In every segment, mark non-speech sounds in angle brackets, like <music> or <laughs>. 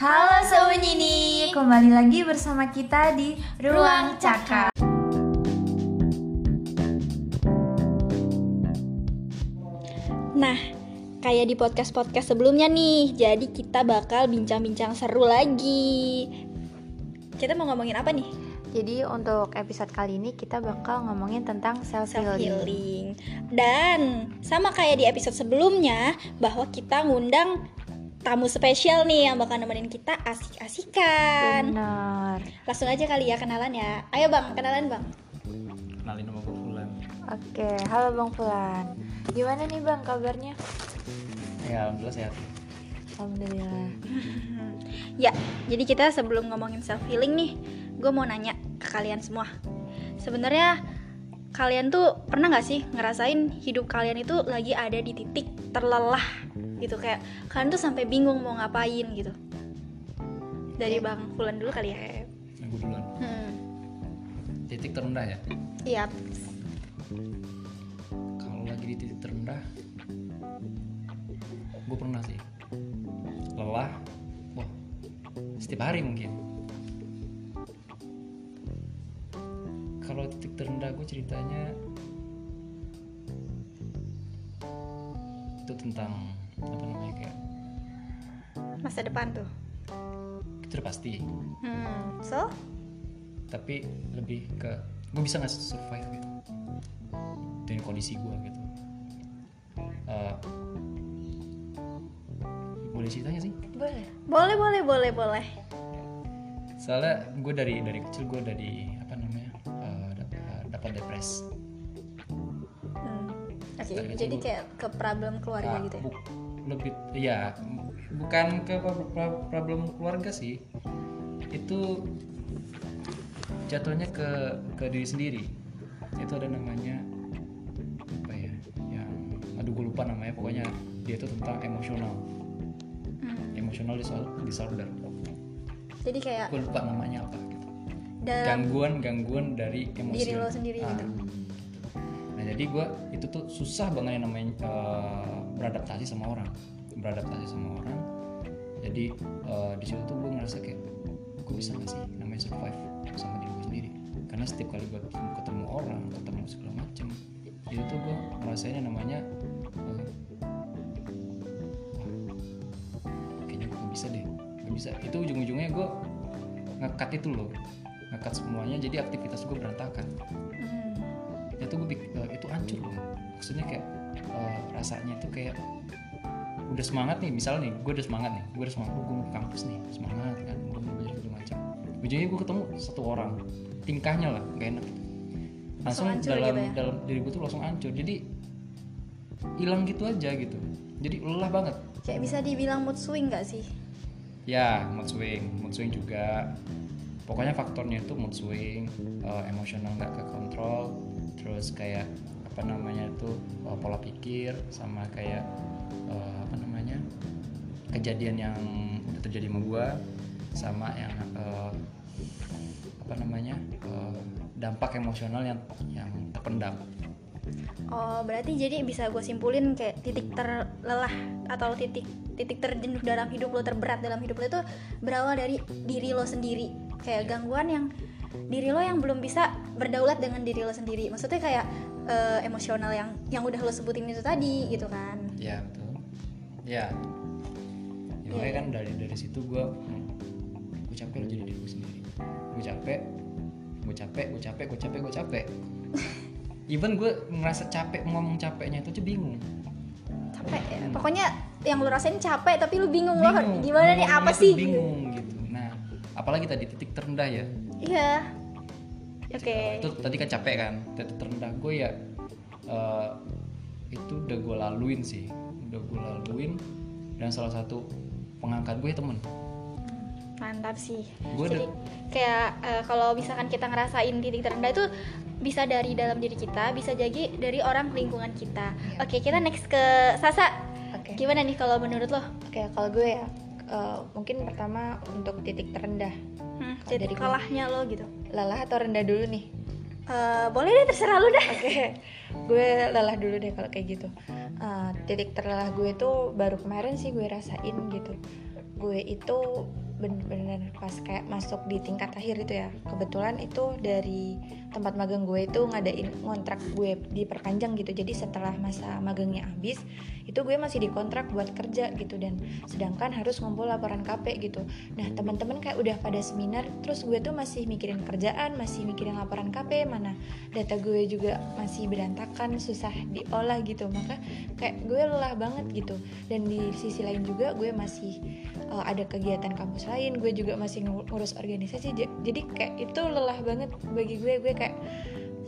Halo Seunyini, kembali lagi bersama kita di Ruang Cakap. Nah, kayak di podcast-podcast sebelumnya nih, jadi kita bakal bincang-bincang seru lagi. Kita mau ngomongin apa nih? Jadi untuk episode kali ini kita bakal ngomongin tentang self Self healing. healing. Dan sama kayak di episode sebelumnya, bahwa kita ngundang tamu spesial nih yang bakal nemenin kita asik-asikan. Benar. Langsung aja kali ya kenalan ya. Ayo bang, kenalan bang. kenalin nama gue Fulan Oke, halo Bang Fulan. Gimana nih Bang kabarnya? ya alhamdulillah sehat Alhamdulillah. <laughs> Ya, jadi kita sebelum ngomongin self healing nih, gue mau nanya ke kalian semua. Sebenarnya kalian tuh pernah nggak sih ngerasain hidup kalian itu lagi ada di titik terlelah gitu kayak kalian tuh sampai bingung mau ngapain gitu. Dari Bang Fulan dulu kali ya. duluan Hmm. titik terendah ya Iya. kalau lagi di titik terendah gue pernah sih lelah wah setiap hari mungkin kalau titik terendah gue ceritanya itu tentang apa namanya kayak Masa depan tuh. itu udah pasti Hmm. So, tapi lebih ke gue bisa nggak survive gitu dengan kondisi gue gitu Eh, boleh ceritanya sih Boleh. boleh boleh boleh boleh. soalnya gue dari dari kecil gue dari dapat depres Hmm. Oke, kecil jadi gua- kayak ke problem keluarga Ah, gitu ya. bu- lebih ya bukan ke pro- pro- problem keluarga sih itu jatuhnya ke ke diri sendiri itu ada namanya apa ya yang aduh gue lupa namanya pokoknya dia itu tentang emosional Hmm. emosional disor- disorder Jadi kayak gue lupa namanya apa dalam gangguan gangguan dari emosi. Diri lo sendiri Ah. gitu. nah jadi gue itu tuh susah banget yang namanya eh, beradaptasi sama orang. Beradaptasi sama orang. Jadi eh, di situ tuh gue ngerasa kayak gue bisa gak sih namanya survive sama diri gue sendiri? Karena setiap kali gue ketemu orang ketemu segala macem itu tuh gue ngerasain yang namanya eh, kayaknya gue bisa deh. Gak bisa. Itu ujung-ujungnya gue ngekat itu loh ngekat semuanya jadi aktivitas gue berantakan. Hmm. itu gue eh, itu hancur loh. Maksudnya kayak eh, rasanya itu kayak udah semangat nih misalnya nih gue udah semangat nih gue udah semangat gue mau ke kampus nih semangat kan gue mau belajar segala macam. Ujungnya gue ketemu satu orang tingkahnya lah gak enak. Langsung hancur dalam gitu ya? dalam diri gue tuh langsung hancur. Jadi hilang gitu aja gitu. Jadi lelah banget. Kayak bisa dibilang mood swing gak sih? ya mood swing mood swing juga pokoknya faktornya itu mood swing eh, emosional nggak ke kontrol terus kayak apa namanya itu eh, pola pikir sama kayak eh, apa namanya kejadian yang udah terjadi sama gua sama yang eh, apa namanya eh, dampak emosional yang yang terpendam. Oh berarti jadi bisa gue simpulin kayak titik terlelah atau titik titik terjenuh dalam hidup lo terberat dalam hidup lo itu berawal dari diri lo sendiri kayak gangguan yang diri lo yang belum bisa berdaulat dengan diri lo sendiri. Maksudnya kayak eh, emosional yang yang udah lo sebutin itu tadi gitu kan? Ya betul. Ya ya makanya kan dari dari situ gue gue capek lo jadi diri gue sendiri. Gue capek gue capek gue capek gue capek gue capek. <laughs> Even gue ngerasa capek ngomong capeknya itu aja bingung. Capek ya. Pokoknya yang lo rasain capek tapi lo bingung, lo Bingung. gimana nih? Apa tuh sih? bingung gitu apalagi tadi titik terendah ya? Iya. Oke. Eh, itu tadi kan capek kan? Titik terendah gue ya eh, itu udah gue laluin sih. Udah gue laluin. Dan salah satu pengangkat gue temen. Mantap sih. Gua jadi udah- kayak eh, kalau misalkan kita ngerasain titik terendah itu bisa dari dalam diri kita bisa jadi dari orang lingkungan kita. Oke kita next ke Sasa. Oke. gimana nih kalau menurut lo? Oke, kalau gue ya eh, mungkin pertama untuk titik terendah. hmm, titik kalahnya lo gitu Lelah atau rendah dulu nih? Eh, boleh deh terserah lo dah Oke, gue lelah dulu deh kalau kayak gitu. Eh, titik terlelah gue tuh baru kemarin sih gue rasain gitu. Gue itu bener-bener pas kayak masuk di tingkat akhir itu ya. Kebetulan itu dari tempat magang gue itu ngadain kontrak gue diperpanjang gitu. Jadi setelah masa magangnya habis itu gue masih dikontrak buat kerja gitu. Dan sedangkan harus ngumpul laporan KP gitu. Nah teman-teman kayak udah pada seminar terus gue tuh masih mikirin kerjaan masih mikirin laporan KP mana data gue juga masih berantakan susah diolah gitu. Maka kayak gue lelah banget gitu. Dan di sisi lain juga gue masih uh, ada kegiatan kampus lain gue juga masih ngurus organisasi jadi kayak itu lelah banget bagi gue gue kayak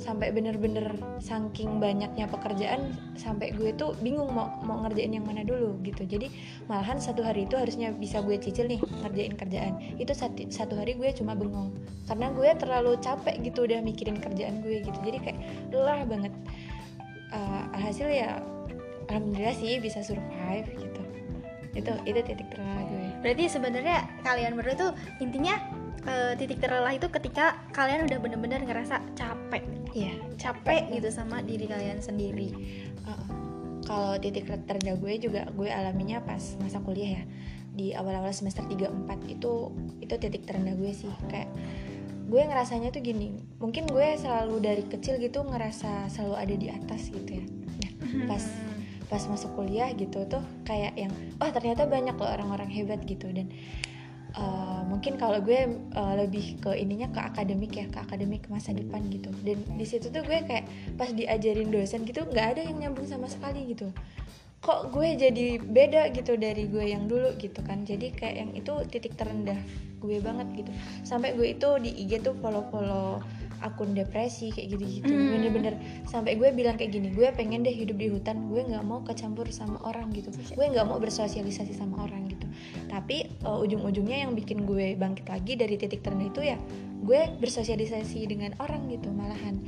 sampai bener-bener saking banyaknya pekerjaan sampai gue tuh bingung mau mau ngerjain yang mana dulu gitu. Jadi malahan satu hari itu harusnya bisa gue cicil nih ngerjain kerjaan. Itu satu, satu hari gue cuma bengong karena gue terlalu capek gitu udah mikirin kerjaan gue gitu. Jadi kayak lelah banget. Uh, alhasil ya alhamdulillah sih bisa survive gitu. Itu itu titik terlelah gue berarti sebenarnya kalian berdua tuh intinya uh, titik terlelah itu ketika kalian udah bener-bener ngerasa capek. Iya. Capek gitu sama diri kalian sendiri. Uh, kalau titik terendah gue juga gue alaminya pas masa kuliah ya. Di awal-awal semester 3-4 itu itu titik terendah gue sih. Kayak gue ngerasanya tuh gini mungkin gue selalu dari kecil gitu ngerasa selalu ada di atas gitu ya. Nah, pas pas masuk kuliah gitu tuh kayak yang oh ternyata banyak loh orang-orang hebat gitu. Dan uh, mungkin kalau gue uh, lebih ke ininya ke akademik ya ke akademik masa depan gitu. Dan di situ tuh gue kayak pas diajarin dosen gitu nggak ada yang nyambung sama sekali gitu. Kok gue jadi beda gitu dari gue yang dulu gitu kan. Jadi kayak yang itu titik terendah gue banget gitu. Sampai gue itu di IG tuh follow follow akun depresi kayak gitu gitu mm. bener-bener sampai gue bilang kayak gini gue pengen deh hidup di hutan gue nggak mau kecampur sama orang gitu. Gue nggak mau bersosialisasi sama orang gitu. Tapi uh, ujung-ujungnya yang bikin gue bangkit lagi dari titik terendah itu ya gue bersosialisasi dengan orang gitu malahan.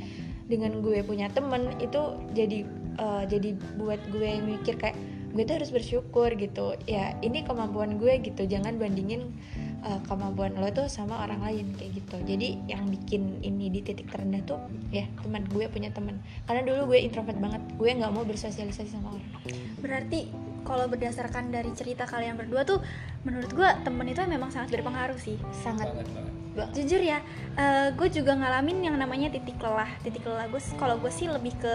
Dengan gue punya temen itu jadi uh, jadi buat gue mikir kayak gue tuh harus bersyukur gitu. Ya ini kemampuan gue gitu. Jangan bandingin uh, kemampuan lo tuh sama orang lain kayak gitu. Jadi yang bikin ini di titik terendah tuh ya teman. Gue punya teman. Karena dulu gue introvert banget. Gue nggak mau bersosialisasi sama orang. Berarti kalau berdasarkan dari cerita kalian berdua tuh menurut gue temen itu memang sangat berpengaruh sih. Sangat. Jujur ya uh, gue juga ngalamin yang namanya titik lelah. Titik lelah gue kalau gue sih lebih ke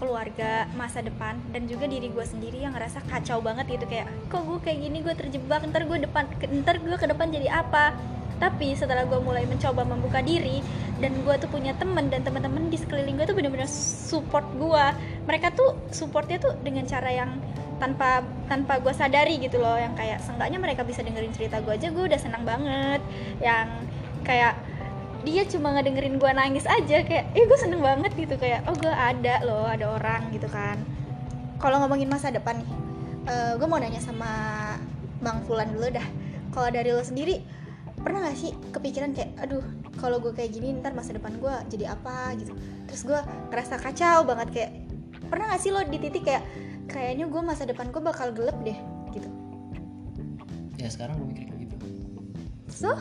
keluarga masa depan dan juga diri gue sendiri yang ngerasa kacau banget gitu kayak kok gue kayak gini gue terjebak ntar gue depan ntar gue ke depan jadi apa? Tapi setelah gue mulai mencoba membuka diri dan gue tuh punya temen dan teman-teman di sekeliling gue tuh bener-bener support gue mereka tuh supportnya tuh dengan cara yang tanpa tanpa gue sadari gitu loh yang kayak seenggaknya mereka bisa dengerin cerita gue aja gue udah senang banget. Yang kayak dia cuma ngedengerin gue nangis aja kayak eh gue seneng banget gitu. Kayak oh gue ada loh ada orang gitu kan. Kalau ngomongin masa depan nih uh, eh, gue mau nanya sama bang Fulan dulu dah. Kalau dari lo sendiri pernah gak sih kepikiran kayak aduh kalau gue kayak gini ntar masa depan gue jadi apa gitu. Terus gue ngerasa kacau banget kayak pernah gak sih lo di titik kayak kayaknya gue masa depan gue bakal gelap deh gitu. Ya sekarang gue mikir kayak gitu. So?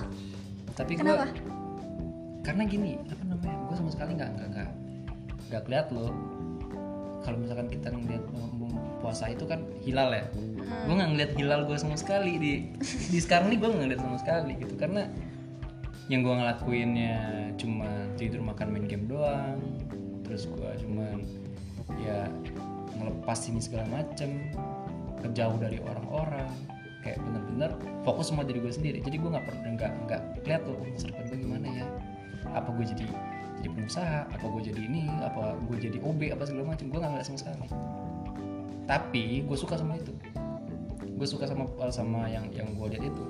Tapi gue karena gini apa namanya gue sama sekali nggak nggak nggak nggak lihat loh kalau misalkan kita ngeliat puasa itu kan hilal ya. Hmm. gue nggak ngeliat hilal gue sama sekali di di sekarang nih gue nggak ngeliat sama sekali gitu. Karena yang gue ngelakuinnya cuma tidur makan main game doang. Terus gue cuma ya ngelepas ini segala macem. Kejauh dari orang-orang. Kayak bener-bener fokus sama diri gue sendiri. Jadi gue nggak pernah nggak nggak lihat tuh masa depan gue gimana ya apa gue jadi jadi pengusaha apa gue jadi ini apa gue jadi OB apa segala macam gue nggak ngeliat sama sekali. Tapi gue suka sama itu. Gue suka sama sama yang yang gue lihat itu.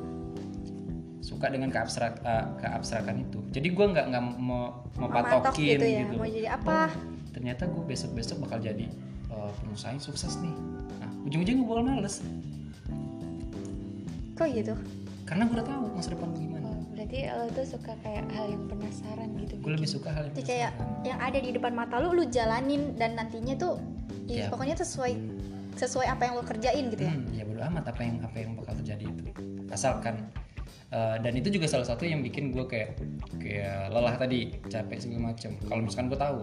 Suka dengan keabstrak uh, keabstrakan itu. Jadi gue nggak nggak mau mau patokin gitu, ya, gitu. mau jadi apa? Oh, ternyata gue besok besok bakal jadi uh, pengusaha yang sukses nih. Nah ujung-ujungnya gue bakal males. Kok gitu? Karena gue udah tahu masa depan gue gimana berarti lo tuh suka kayak hal yang penasaran gitu gue lebih suka hal yang penasaran. kayak yang ada di depan mata lu lu jalanin dan nantinya tuh ya, yeah. pokoknya sesuai sesuai apa yang lo kerjain gitu ya hmm, ya bodo amat apa yang apa yang bakal terjadi itu asalkan uh, dan itu juga salah satu yang bikin gue kayak kayak lelah tadi capek segala macam kalau misalkan gue tahu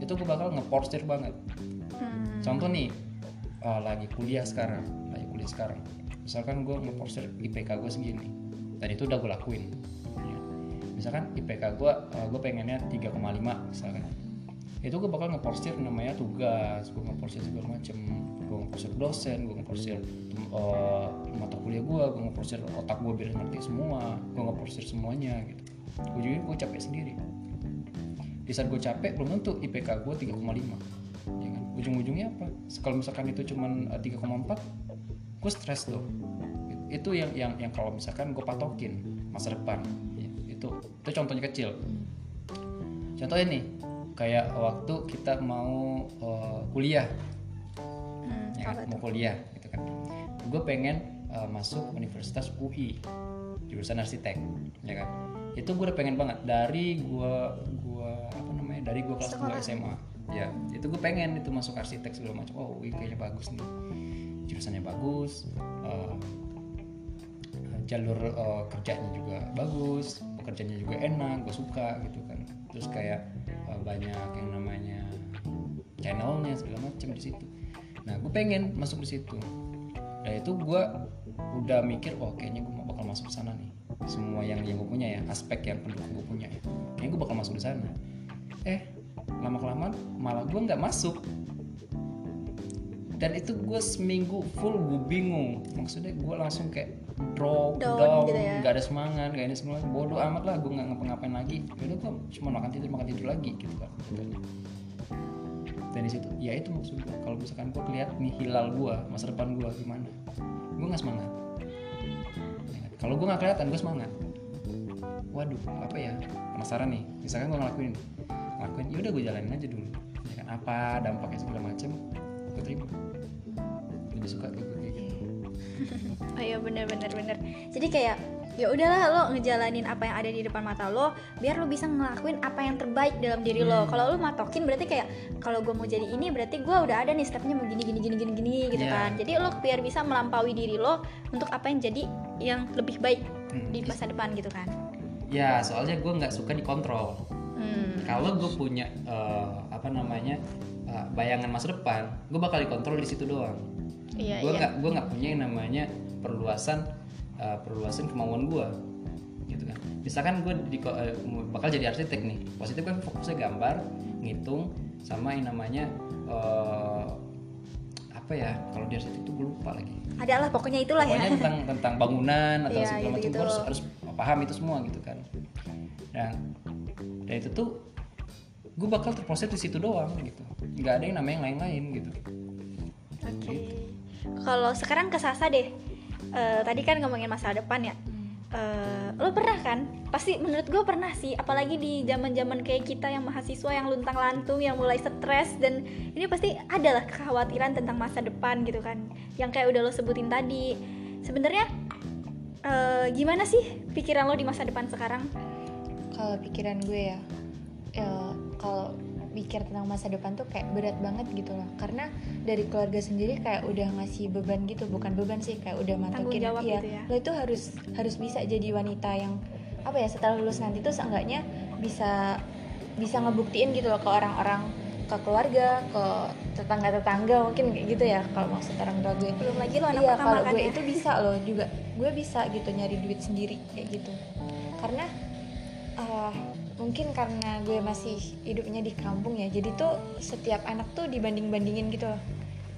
itu gue bakal ngeporsir banget hmm. contoh nih uh, lagi kuliah sekarang lagi kuliah sekarang misalkan gue ngeporsir IPK gue segini dan itu udah gue lakuin. Misalkan IPK gue gue pengennya 3,5 misalkan. Itu gue bakal ngeporsir namanya tugas gue ngeporsir segala macem. Gue ngeporsir dosen gue ngeporsir uh, mata kuliah gue gue ngeporsir otak gue biar ngerti semua gue ngeporsir semuanya gitu. Ujungnya gue capek sendiri. Di saat gue capek belum tentu IPK gue 3,5 ya kan? Ujung-ujungnya apa? Kalau misalkan itu cuman uh, 3,4 gue stres tuh. Itu yang yang yang kalau misalkan gue patokin masa depan ya, itu itu contohnya kecil. Contohnya nih kayak waktu kita mau uh, kuliah. Hmm, ya kan? mau kuliah gitu kan. Gue pengen uh, masuk Universitas UI jurusan arsitek ya kan? Itu gue udah pengen banget. Dari gue gue apa namanya dari gue kelas 2 Sekolah. SMA ya itu gue pengen itu masuk arsitek segala macam. Oh UI kayaknya bagus nih. Jurusannya bagus uh, jalur uh, kerjanya juga bagus pekerjaannya juga enak gue suka gitu kan. Terus kayak uh, banyak yang namanya channelnya segala macam di situ. Nah gue pengen masuk di situ. Dan itu gue udah mikir oh kayaknya gue bakal masuk ke sana nih. Semua yang yang gue punya ya aspek yang pendukung gue punya ya. Kayaknya gue bakal masuk di sana. Eh lama kelamaan malah gue nggak masuk. Dan itu gue seminggu full gue bingung. Maksudnya gue langsung kayak drop Down down gitu ya. nggak ada semangat nggak ada semangat. Bodoh amat lah gue nggak ngapa-ngapain lagi. Yaudah gue cuma makan tidur makan tidur lagi gitu kan. Dan di situ ya itu maksud gue kalau misalkan gue lihat nih hilal gue masa depan gue gimana? Gue nggak semangat. Ya kalau gue nggak kelihatan gue semangat. Waduh apa ya? Penasaran nih. Misalkan gue ngelakuin ngelakuin yaudah gue jalanin aja dulu. Ya kan apa dampaknya segala macem gue terima. Lebih suka gitu Oh iya bener bener bener. Jadi kayak ya udahlah lo ngejalanin apa yang ada di depan mata lo biar lo bisa ngelakuin apa yang terbaik dalam diri lo. Hmm. Kalau lo matokin berarti kayak kalau gue mau jadi ini berarti gue udah ada nih stepnya mau gini gini gini gini gitu Iya. kan. Jadi lo biar bisa melampaui diri lo untuk apa yang jadi yang lebih baik Hmm. di masa depan gitu kan. ya soalnya gue nggak suka dikontrol Hmm. kalau gue punya eh, apa namanya eh, bayangan masa depan gue bakal dikontrol di situ doang Iya gue iya. nggak gue nggak punya yang namanya perluasan eh, perluasan kemauan gue gitu kan misalkan gue di, eh, bakal jadi arsitek nih positif kan fokusnya gambar ngitung sama yang namanya eh, apa ya kalau di arsitek itu gue lupa lagi Ada lah pokoknya itulah pokoknya ya. tentang tentang bangunan atau Iya, segala macam gitu-gitu. gue harus harus paham itu semua gitu kan dan dan itu tuh gue bakal terproses di situ doang gitu nggak ada yang namanya yang lain-lain gitu Oke. Kalau sekarang ke Sasa deh. Eh, tadi kan ngomongin masa depan ya. Eh, lo pernah kan? Pasti menurut gue pernah sih. Apalagi di zaman-zaman kayak kita yang mahasiswa yang luntang lantung, yang mulai stres dan ini pasti adalah kekhawatiran tentang masa depan gitu kan. Yang kayak udah lo sebutin tadi. Sebenarnya eh, gimana sih pikiran lo di masa depan sekarang? kalau pikiran gue ya, ya kalau mikir tentang masa depan tuh kayak berat banget gitu loh. Karena dari keluarga sendiri kayak udah ngasih beban gitu bukan beban sih kayak udah matokin iya, gitu ya. lo itu harus harus bisa jadi wanita yang apa ya setelah lulus nanti tuh seenggaknya bisa bisa ngebuktiin gitu loh ke orang-orang ke keluarga ke tetangga-tetangga mungkin kayak gitu ya kalau maksud orang tua gue. Belum lagi lo anak iya pertama kalau kan gue ya? itu bisa loh juga. Gue bisa gitu nyari duit sendiri kayak gitu. Karena ah, mungkin karena gue masih hidupnya di kampung ya jadi tuh setiap anak tuh dibanding bandingin gitu loh.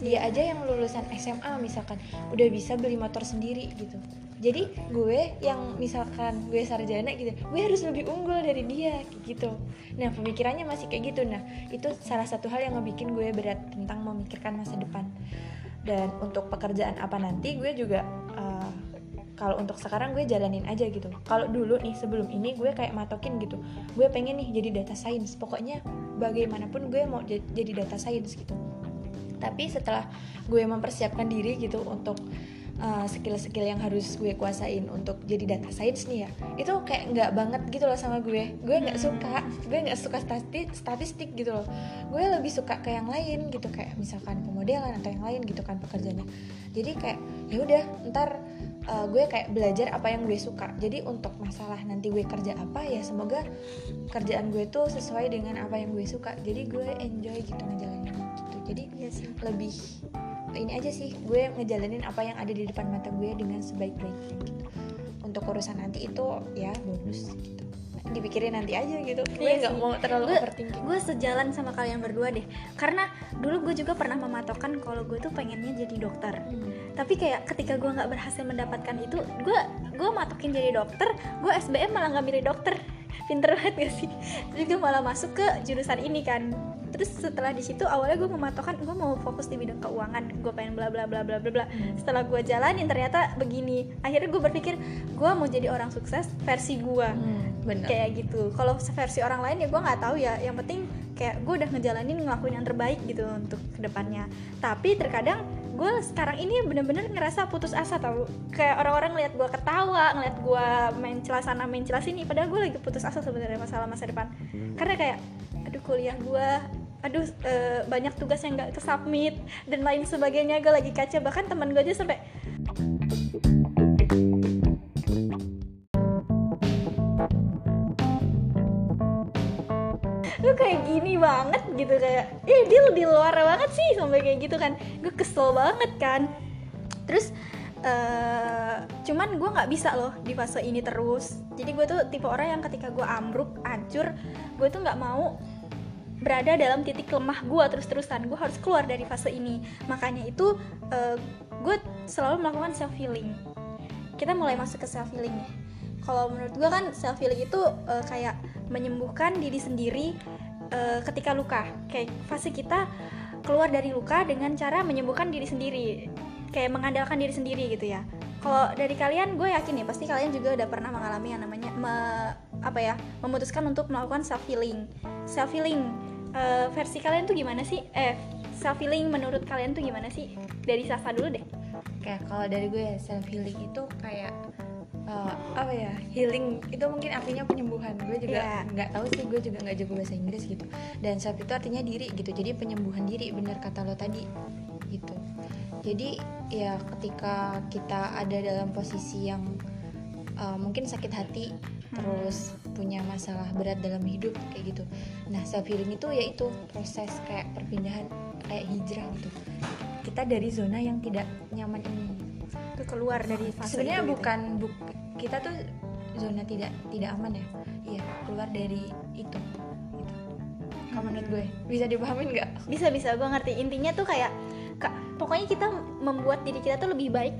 Dia aja yang lulusan SMA misalkan udah bisa beli motor sendiri gitu. Jadi gue yang misalkan gue sarjana gitu gue harus lebih unggul dari dia gitu. Nah pemikirannya masih kayak gitu. Nah itu salah satu hal yang ngebikin gue berat tentang memikirkan masa depan. Dan untuk pekerjaan apa nanti gue juga uh, kalau untuk sekarang gue jalanin aja gitu. Kalau dulu nih sebelum ini gue kayak matokin gitu. Gue pengen nih jadi data science. Pokoknya bagaimanapun gue mau jadi data science gitu. Tapi setelah gue mempersiapkan diri gitu untuk uh, skill-skill yang harus gue kuasain untuk jadi data science nih ya itu kayak nggak banget gitu loh sama gue. Gue nggak suka gue nggak suka statistik statistik gitu loh. Gue lebih suka ke yang lain gitu kayak misalkan pemodelan atau yang lain gitu kan pekerjaannya. Jadi kayak ya udah ntar uh, gue kayak belajar apa yang gue suka. Jadi untuk masalah nanti gue kerja apa ya semoga kerjaan gue tuh sesuai dengan apa yang gue suka. Jadi gue enjoy gitu ngejalanin gitu jadi Iya sih. lebih ini aja sih gue ngejalanin apa yang ada di depan mata gue dengan sebaik-baiknya gitu. Untuk urusan nanti itu ya bonus. gitu dipikirin nanti aja gitu. Gue Iya nggak mau terlalu Gue- overthinking. gue sejalan sama kalian berdua deh. Karena dulu gue juga pernah mematokkan kalau gue tuh pengennya jadi dokter. Hmm. tapi kayak ketika gue nggak berhasil mendapatkan itu gue gue matokin jadi dokter gue SBM malah nggak milih dokter pinter banget gak sih? Jadi gue malah masuk ke jurusan ini kan. Terus setelah di situ awalnya gue mematokkan gue mau fokus di bidang keuangan. Gue pengen bla bla bla bla bla bla. Setelah gue jalanin ternyata begini. Akhirnya gue berpikir gue mau jadi orang sukses versi gue Hmm, bener. Kayak gitu. Kalau versi orang lain ya gue nggak tahu ya. Yang penting kayak gue udah ngejalanin ngelakuin yang terbaik gitu untuk ke depannya. Tapi terkadang gue sekarang ini bener-bener ngerasa putus asa tau. Kayak orang-orang ngeliat gue ketawa ngeliat gue main celah sana main celah sini padahal gue lagi putus asa sebenarnya masalah masa depan. Karena kayak aduh kuliah gue aduh eh, banyak tugas yang nggak kesubmit dan lain sebagainya gue lagi kaca. Bahkan teman gue aja sampai lu kayak gini banget gitu kayak eh dia di luar banget sih sampai kayak gitu kan. Gue kesel banget kan. Terus eh cuman gue nggak bisa loh di fase ini terus. Jadi gue tuh tipe orang yang ketika gue ambruk hancur gue tuh nggak mau berada dalam titik lemah gue terus-terusan. Gue harus keluar dari fase ini. Makanya itu eh, gue selalu melakukan self healing kita mulai masuk ke self healing kalau menurut gue kan self healing itu eh, kayak menyembuhkan diri sendiri eh, ketika luka. Kayak fase kita keluar dari luka dengan cara menyembuhkan diri sendiri. Kayak mengandalkan diri sendiri gitu ya. Kalau dari kalian gue yakin nih pasti kalian juga udah pernah mengalami yang namanya me- apa ya memutuskan untuk melakukan self healing self healing eh, versi kalian tuh gimana sih? Eh self healing menurut kalian tuh gimana sih? Dari Safa dulu deh. Kayak kalau dari gue ya self healing itu kayak uh, apa ya? Healing. Itu mungkin artinya penyembuhan. Gue Iya. juga nggak tahu sih gue juga nggak jago bahasa Inggris gitu. Dan self itu artinya diri gitu. Jadi penyembuhan diri bener kata lo tadi gitu. Jadi ya ketika kita ada dalam posisi yang uh, mungkin sakit hati terus punya masalah berat dalam hidup kayak gitu. Nah self healing itu yaitu proses kayak perpindahan kayak hijrah gitu. Kita dari zona yang tidak nyaman ini. Ke keluar dari fase sebenarnya itu gitu. bukan buk, kita tuh zona tidak tidak aman ya? Iya keluar dari itu gitu. Kamu menurut gue bisa dipahamin nggak? Bisa bisa. Gue ngerti. Intinya tuh kayak ka- pokoknya kita membuat diri kita tuh lebih baik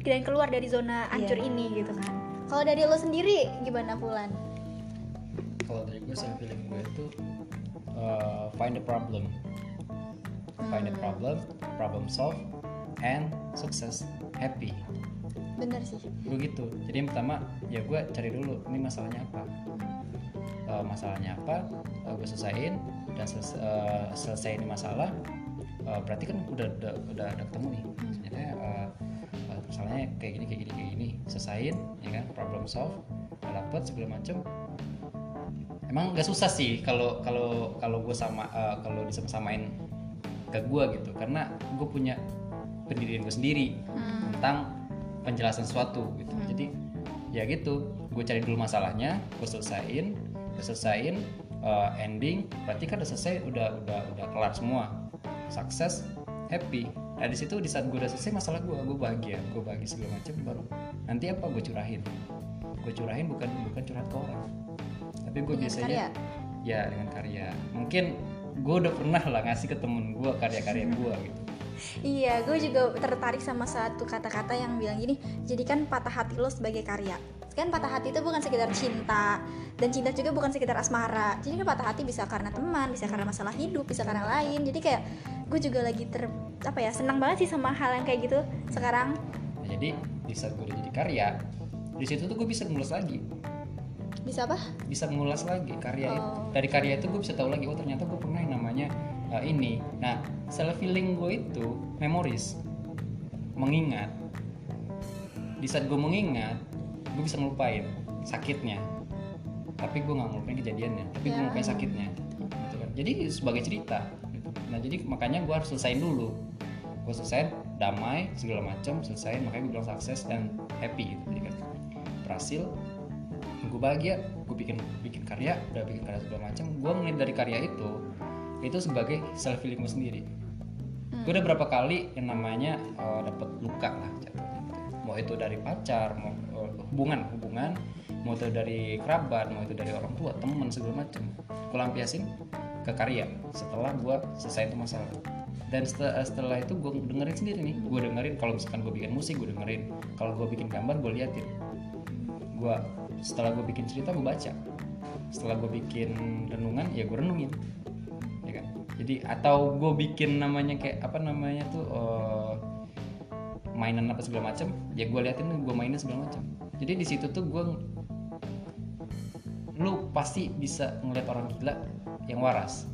dan keluar dari zona hancur Iya. ini gitu kan. Kalau dari lo sendiri gimana Pulan? Kalau dari gue self healing gue itu uh, find the problem. Find the problem problem solve and success happy bener sih. Gue gitu. Jadi yang pertama ya gue cari dulu ini masalahnya apa? Eh, masalahnya apa? Eh, gue selesaiin dan seles- eh, selesai ini masalah eh, berarti kan udah udah udah, udah ketemu nih. Ternyata eh, eh, masalahnya kayak gini kayak gini kayak gini. Selesaiin ya kan? Problem solve udah dapet segala macem. Emang gak susah sih kalau kalau kalau gue sama eh, kalau disama-samain ke gue gitu. Karena gue punya pendirian gue sendiri tentang penjelasan sesuatu gitu. Jadi ya gitu. Gue cari dulu masalahnya gue selesaiin gue selesaiin uh, ending berarti kan udah selesai udah udah udah kelar semua. Sukses happy. Nah di situ di saat gue udah selesai masalah gue gue bahagia gue bahagia segala macam baru nanti apa gue curahin? Gue curahin bukan bukan curhat ke orang. Tapi gue biasanya karya? ya dengan karya. Mungkin gue udah pernah lah ngasih ke temen gue karya-karya <laughs> gue gitu Iya, gue juga tertarik sama satu kata-kata yang bilang gini, jadikan patah hati lo sebagai karya. Kan patah hati itu bukan sekedar cinta, dan cinta juga bukan sekedar asmara. Jadi kan patah hati bisa karena teman, bisa karena masalah hidup, bisa karena lain. Jadi kayak gue juga lagi ter apa ya senang banget sih sama hal yang kayak gitu sekarang. Nah, jadi di saat gue udah jadi karya di situ tuh gue bisa ngulas lagi Bisa apa? bisa mengulas lagi karya itu Oh. dari karya itu gue bisa tahu lagi oh ternyata gue pernah yang namanya uh, ini. Nah self healing gue itu memoris mengingat di saat gue mengingat gue bisa ngelupain sakitnya. Tapi gue nggak ngelupain kejadiannya. Tapi gue Ya. ngelupain sakitnya. Gitu kan. jadi sebagai cerita gitu. nah jadi makanya gue harus selesaiin dulu. Gue selesai damai segala macam selesai makanya gue bilang sukses dan happy gitu. Jadi kan berhasil gue bahagia gue bikin bikin karya udah bikin karya segala macam. Gue ngeliat dari karya itu itu sebagai self healing gue sendiri gue udah berapa kali yang namanya uh, dapat luka lah jatuhnya. mau itu dari pacar mau eh, hubungan hubungan mau itu dari kerabat mau itu dari orang tua teman segala macam gue lampiasin ke karya setelah gue selesai itu masalah. Dan setelah, setelah itu gue dengerin sendiri nih. Gue dengerin kalau misalkan gue bikin musik gue dengerin. Kalau gue bikin gambar gue liatin. Gue setelah gue bikin cerita gue baca. Setelah gue bikin renungan ya gue renungin jadi atau gue bikin namanya kayak apa namanya tuh eh, mainan apa segala macam ya gue liatin gue mainin segala macam jadi di situ tuh gue lu pasti bisa ngeliat orang gila yang waras.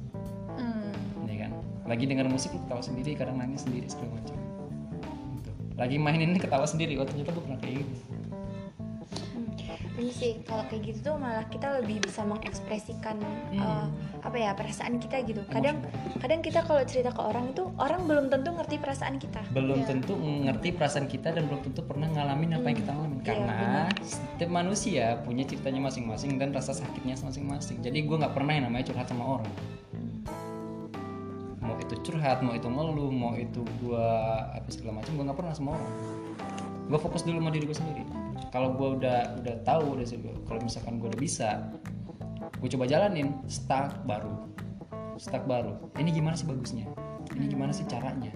Hmm. ya kan? Lagi denger musik lu ketawa sendiri kadang nangis sendiri segala macam Gitu. lagi mainin ini ketawa sendiri oh ternyata gue pernah kayak gitu ini sih kalau kayak gitu tuh malah kita lebih bisa mengekspresikan Hmm. eh, apa ya perasaan kita gitu. Kadang kadang kita kalau cerita ke orang itu orang belum tentu ngerti perasaan kita. Belum Iya. tentu mengerti perasaan kita dan belum tentu pernah ngalamin apa yang kita alamin Iya, karena benar. setiap manusia punya ceritanya masing-masing dan rasa sakitnya masing-masing. Jadi gue nggak pernah yang namanya curhat sama orang. Mau itu curhat mau itu ngeluh mau itu gue apa segala macam gue nggak pernah sama orang. Gue fokus dulu sama diri gue sendiri kalau gue udah udah tahu udah sih- kalau misalkan gue udah bisa gue coba jalanin start baru. Start baru. Ini gimana sih bagusnya? Ini gimana sih caranya?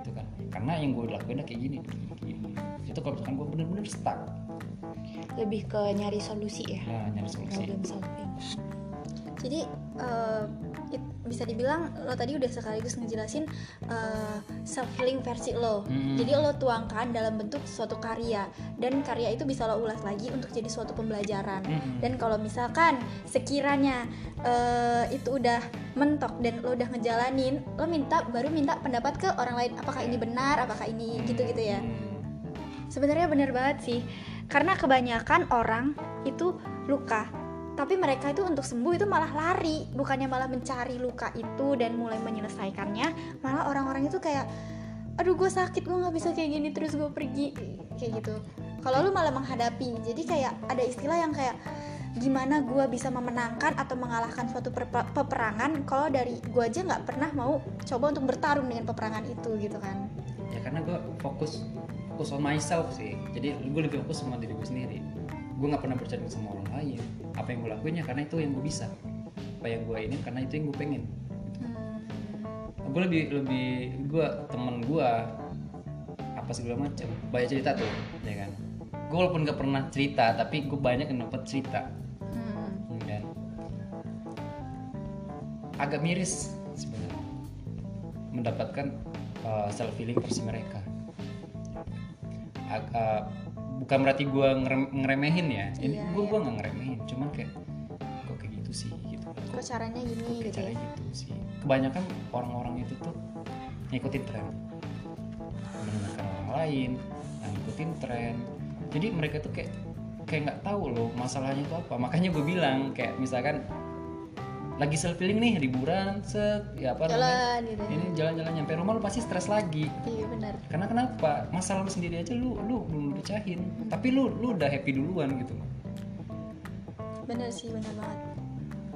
Gitu kan. Karena yang gue lakuin kayak gini, kayak gini. itu kalau misalkan gue bener-bener stuck. Lebih ke nyari solusi ya. Nah nyari solusi. Problem solving Jadi eh, it- bisa dibilang lo tadi udah sekaligus ngejelasin self healing versi lo. Hmm. Jadi lo tuangkan dalam bentuk suatu karya dan karya itu bisa lo ulas lagi untuk jadi suatu pembelajaran. Mm-mm. Dan kalau misalkan sekiranya eh, itu udah mentok dan lo udah ngejalanin, lo minta baru minta pendapat ke orang lain apakah ini benar, apakah ini gitu-gitu ya. Hmm. Sebenarnya benar banget sih. Karena kebanyakan orang itu luka. Tapi mereka itu untuk sembuh itu malah lari, bukannya malah mencari luka itu dan mulai menyelesaikannya. Malah orang-orang itu kayak, aduh gue sakit, gue nggak bisa kayak gini terus gue pergi. Kayak gitu. Kalau lu malah menghadapi, jadi kayak ada istilah yang kayak gimana gue bisa memenangkan atau mengalahkan suatu peperangan kalau dari gue aja nggak pernah mau coba untuk bertarung dengan peperangan itu gitu kan. Ya karena gue fokus fokus on myself sih. Jadi gue lebih fokus sama diri gue sendiri gue nggak pernah bercerita sama orang lain. Apa yang gue lakuin ya karena itu yang gue bisa. Apa yang gue ini karena itu yang gue pengen. Gue lebih lebih gue temen gue apa segala macam. Banyak cerita tuh ya kan? Gue walaupun gak pernah cerita tapi gue banyak yang dapat cerita. Hmm. ya kan? Agak miris sebenarnya mendapatkan self healing versi mereka. Ag- uh, bukan berarti gue ngeremehin ya. Ini Iya, gue iya. gue nggak ngeremehin cuman kayak kok kayak gitu sih gitu. Kok caranya gini gitu cara ya? gitu sih. Kebanyakan orang-orang itu tuh ngikutin tren. Mendengarkan orang lain ngikutin tren. Jadi mereka tuh kayak kayak nggak tahu loh masalahnya itu apa. Makanya gue bilang kayak misalkan lagi self healing nih liburan set ya apa namanya? jalan gitu ya. ini jalan-jalan nyampe rumah lu pasti stres lagi. Iya benar. Karena kenapa? Masalah lu sendiri aja lu lu belum pecahin tapi lu lu udah happy duluan gitu benar sih benar banget.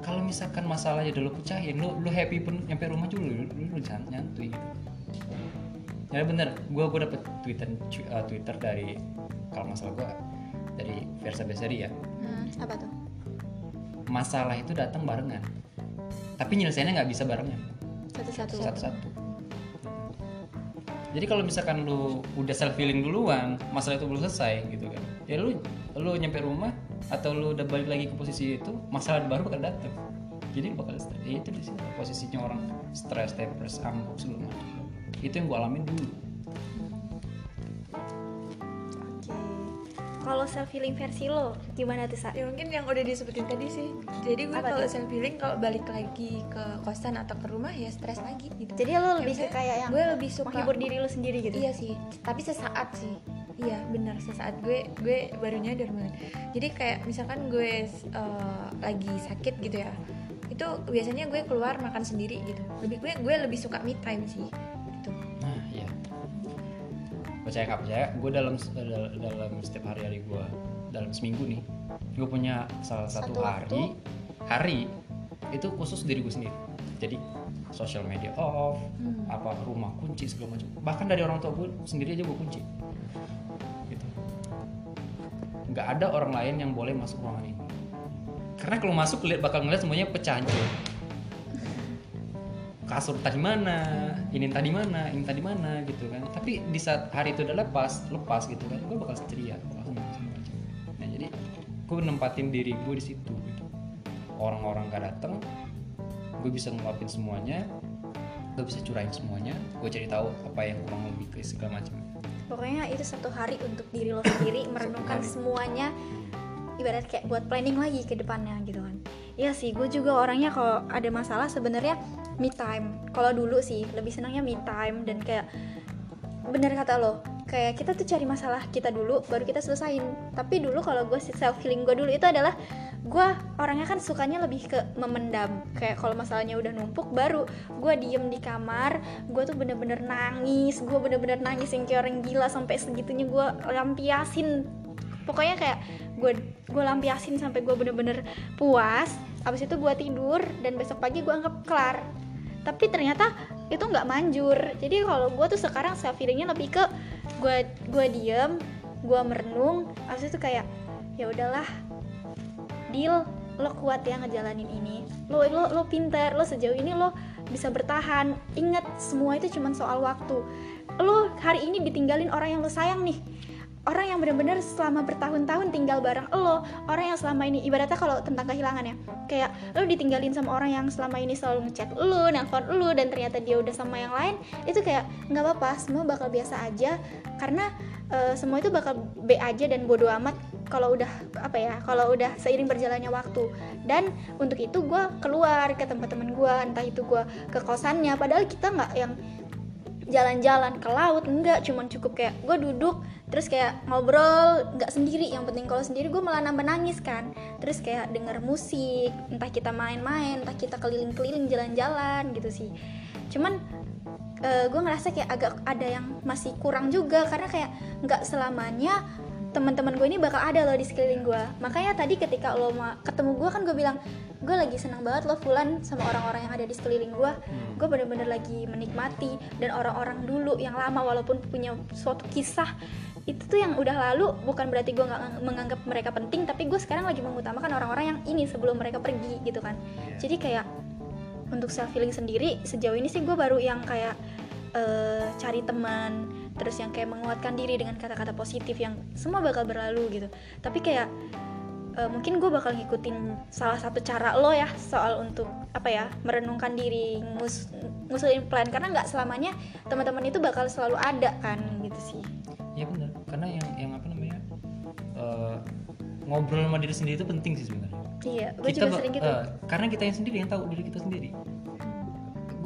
Kalau misalkan masalahnya udah lu pecahin lu lu happy pun nyampe rumah juga lu lu, lu jangan nyantuy gitu. Ya bener gue gue dapet twitter uh, twitter dari kalau masalah gue dari Versa Besari ya hmm, apa tuh masalah itu datang barengan. Tapi nyelesainnya nggak bisa barengan. Satu-satu. Satu-satu. Jadi kalau misalkan lu udah self healing duluan masalah itu belum selesai gitu kan. Ya lu lu nyampe rumah atau lu udah balik lagi ke posisi itu masalah baru bakal datang. Jadi lu bakal stres ya itu di posisinya orang stres depres ambok segala macam. Itu yang gua alamin dulu kalau self healing versi lo? Gimana tuh sa? Ya mungkin yang udah disebutin tadi sih. Jadi gue kalau self healing kalau balik lagi ke kosan atau ke rumah ya stres lagi gitu. Jadi lo lebih misalnya kayak yang gue lebih suka menghibur diri lo sendiri gitu? Iya sih. Tapi sesaat sih. Iya benar sesaat. Gue gue baru nyadar banget. Jadi kayak misalkan gue eh, lagi sakit gitu ya itu biasanya gue keluar makan sendiri gitu. Lebih gue gue lebih suka me time sih percaya nggak percaya? Gue dalam dal- dalam setiap hari hari gue dalam seminggu nih gue punya salah satu, Satu waktu. hari hari itu khusus diri gue sendiri. Jadi sosial media off Hmm. apa rumah kunci segala macam. Bahkan dari orang tua gue sendiri aja gue kunci. Gitu. Nggak ada orang lain yang boleh masuk ruangan ini. Karena kalau masuk lihat bakal ngeliat semuanya pecah hancur kasur tadi mana ini tadi mana ini tadi mana gitu kan. Tapi di saat hari itu udah lepas lepas gitu kan gue bakal ceria nah jadi gue nempatin diri gue di situ gitu. orang-orang gak datang gue bisa ngeluapin semuanya gue bisa curahin semuanya gue cari tahu apa yang kurang lebih ke segala macam. Pokoknya itu satu hari untuk diri lo sendiri merenungkan semuanya ibarat kayak buat planning lagi ke depannya gitu kan. Iya sih gue juga orangnya kalau ada masalah sebenarnya me time. Kalau dulu sih lebih senangnya me time dan kayak bener kata lo kayak kita tuh cari masalah kita dulu baru kita selesain. Tapi dulu kalau gue self healing gue dulu itu adalah gue orangnya kan sukanya lebih ke memendam. Kayak kalau masalahnya udah numpuk baru gue diem di kamar gue tuh bener-bener nangis. Gue bener-bener nangis yang kayak orang gila sampai segitunya gue lampiasin. Pokoknya kayak gue gue lampiasin sampai gue bener-bener puas. Habis itu gue tidur dan besok pagi gue anggap kelar. Tapi ternyata itu nggak manjur. Jadi kalau gue tuh sekarang self healingnya lebih ke gue gue diem gue merenung. Habis itu kayak ya udahlah deal. Lo kuat ya ngejalanin ini. Lo lo lo pinter. Lo sejauh ini lo bisa bertahan. Ingat semua itu cuma soal waktu. Lo hari ini ditinggalin orang yang lo sayang nih orang yang benar-benar selama bertahun-tahun tinggal bareng lo orang yang selama ini ibaratnya kalau tentang kehilangan ya kayak lo ditinggalin sama orang yang selama ini selalu ngechat lo nelpon lo dan ternyata dia udah sama yang lain itu kayak nggak apa-apa semua bakal biasa aja. Karena eh, semua itu bakal be aja dan bodo amat kalau udah apa ya kalau udah seiring berjalannya waktu. Dan untuk itu gue keluar ke tempat teman gue entah itu gue ke kosannya padahal kita nggak yang jalan-jalan ke laut enggak cuman cukup kayak gue duduk terus kayak ngobrol nggak sendiri yang penting kalau sendiri gue malah nambah nangis kan. Terus kayak denger musik entah kita main-main entah kita keliling-keliling jalan-jalan gitu sih. Cuman gue ngerasa kayak agak ada yang masih kurang juga karena kayak nggak selamanya teman-teman gue ini bakal ada loh di sekeliling gue makanya tadi ketika lo ketemu gue kan gue bilang gue lagi senang banget lo Fulan sama orang-orang yang ada di sekeliling gue gue bener-bener lagi menikmati dan orang-orang dulu yang lama walaupun punya suatu kisah itu tuh yang udah lalu bukan berarti gue nggak menganggap mereka penting tapi gue sekarang lagi mengutamakan orang-orang yang ini sebelum mereka pergi gitu kan. Jadi kayak untuk self healing sendiri sejauh ini sih gue baru yang kayak eh, cari teman terus yang kayak menguatkan diri dengan kata-kata positif yang semua bakal berlalu gitu. Tapi kayak eh, mungkin gue bakal ngikutin salah satu cara lo ya soal untuk apa ya merenungkan diri ngus ngusulin plan. Karena nggak selamanya teman-teman itu bakal selalu ada kan gitu sih. Ya benar karena yang yang apa namanya eh, ngobrol sama diri sendiri itu penting sih sebenarnya. Iya gue juga sering gitu. eh, karena kita yang sendiri yang tahu diri kita sendiri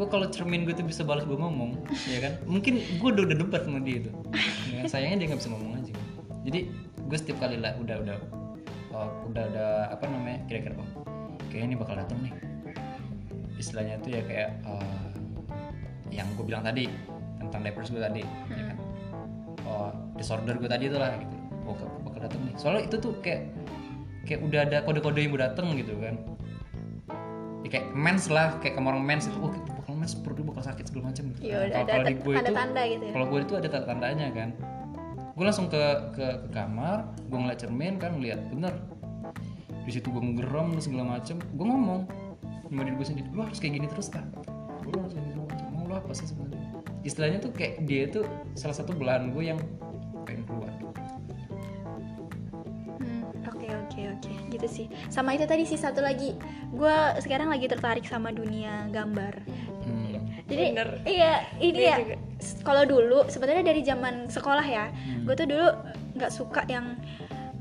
gue kalau cermin gue tuh bisa balas gue ngomong ya kan? Mungkin gue udah udah debat sama dia tuh ya, sayangnya dia nggak bisa ngomong aja. Jadi gue setiap kali lah udah udah oh, udah udah apa namanya kira-kira oh kayaknya ini bakal datang nih. Istilahnya tuh ya kayak eh, yang gue bilang tadi tentang diapers gue tadi ya kan? Oh disorder gue tadi tuh lah gitu. Oh bakal- datang nih? Soalnya itu tuh kayak kayak udah ada kode-kode yang mau datang gitu kan. Ya kayak mens lah kayak orang mens itu oh mens perut gue bakal sakit segala macam gitu. Iya, Nah, kalau- ada di gue itu tanda-tanda gitu ya. kalau gue itu ada tanda tandanya kan. Gue langsung ke, ke ke kamar gue ngeliat cermin kan ngeliat bener. Di situ gue ngegeram dan segala macem gue ngomong sama diri gue sendiri lu harus kayak gini terus kan lu harus kayak gini terus mau lu apa sih sebenarnya? Istilahnya tuh kayak dia tuh salah satu belahan gue yang pengen keluar. Hmm, oke oke oke. Gitu sih. Sama itu tadi sih satu lagi. Gue sekarang lagi tertarik sama dunia gambar. Jadi Bener. iya ini Gue ya kalau dulu sebenarnya dari zaman sekolah ya Hmm. gue tuh dulu nggak suka yang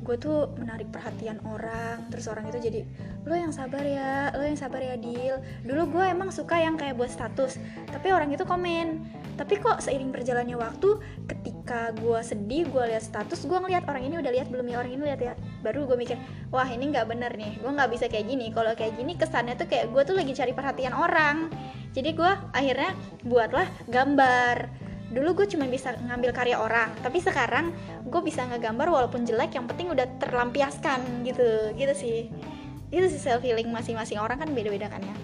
gue tuh menarik perhatian orang terus orang itu jadi lo yang sabar ya lo yang sabar ya deal dulu gue emang suka yang kayak buat status tapi orang itu komen. Tapi kok seiring berjalannya waktu ketika gue sedih gue lihat status gue ngeliat orang ini udah lihat belum ya orang ini lihat ya. Baru gue mikir wah ini nggak bener nih gue nggak bisa kayak gini. Kalau kayak gini kesannya tuh kayak gue tuh lagi cari perhatian orang jadi gue akhirnya buatlah gambar. Dulu gue cuma bisa ngambil karya orang tapi sekarang gue bisa ngegambar walaupun jelek yang penting udah terlampiaskan gitu. Gitu sih. Itu sih self healing masing-masing orang kan beda-beda kan ya.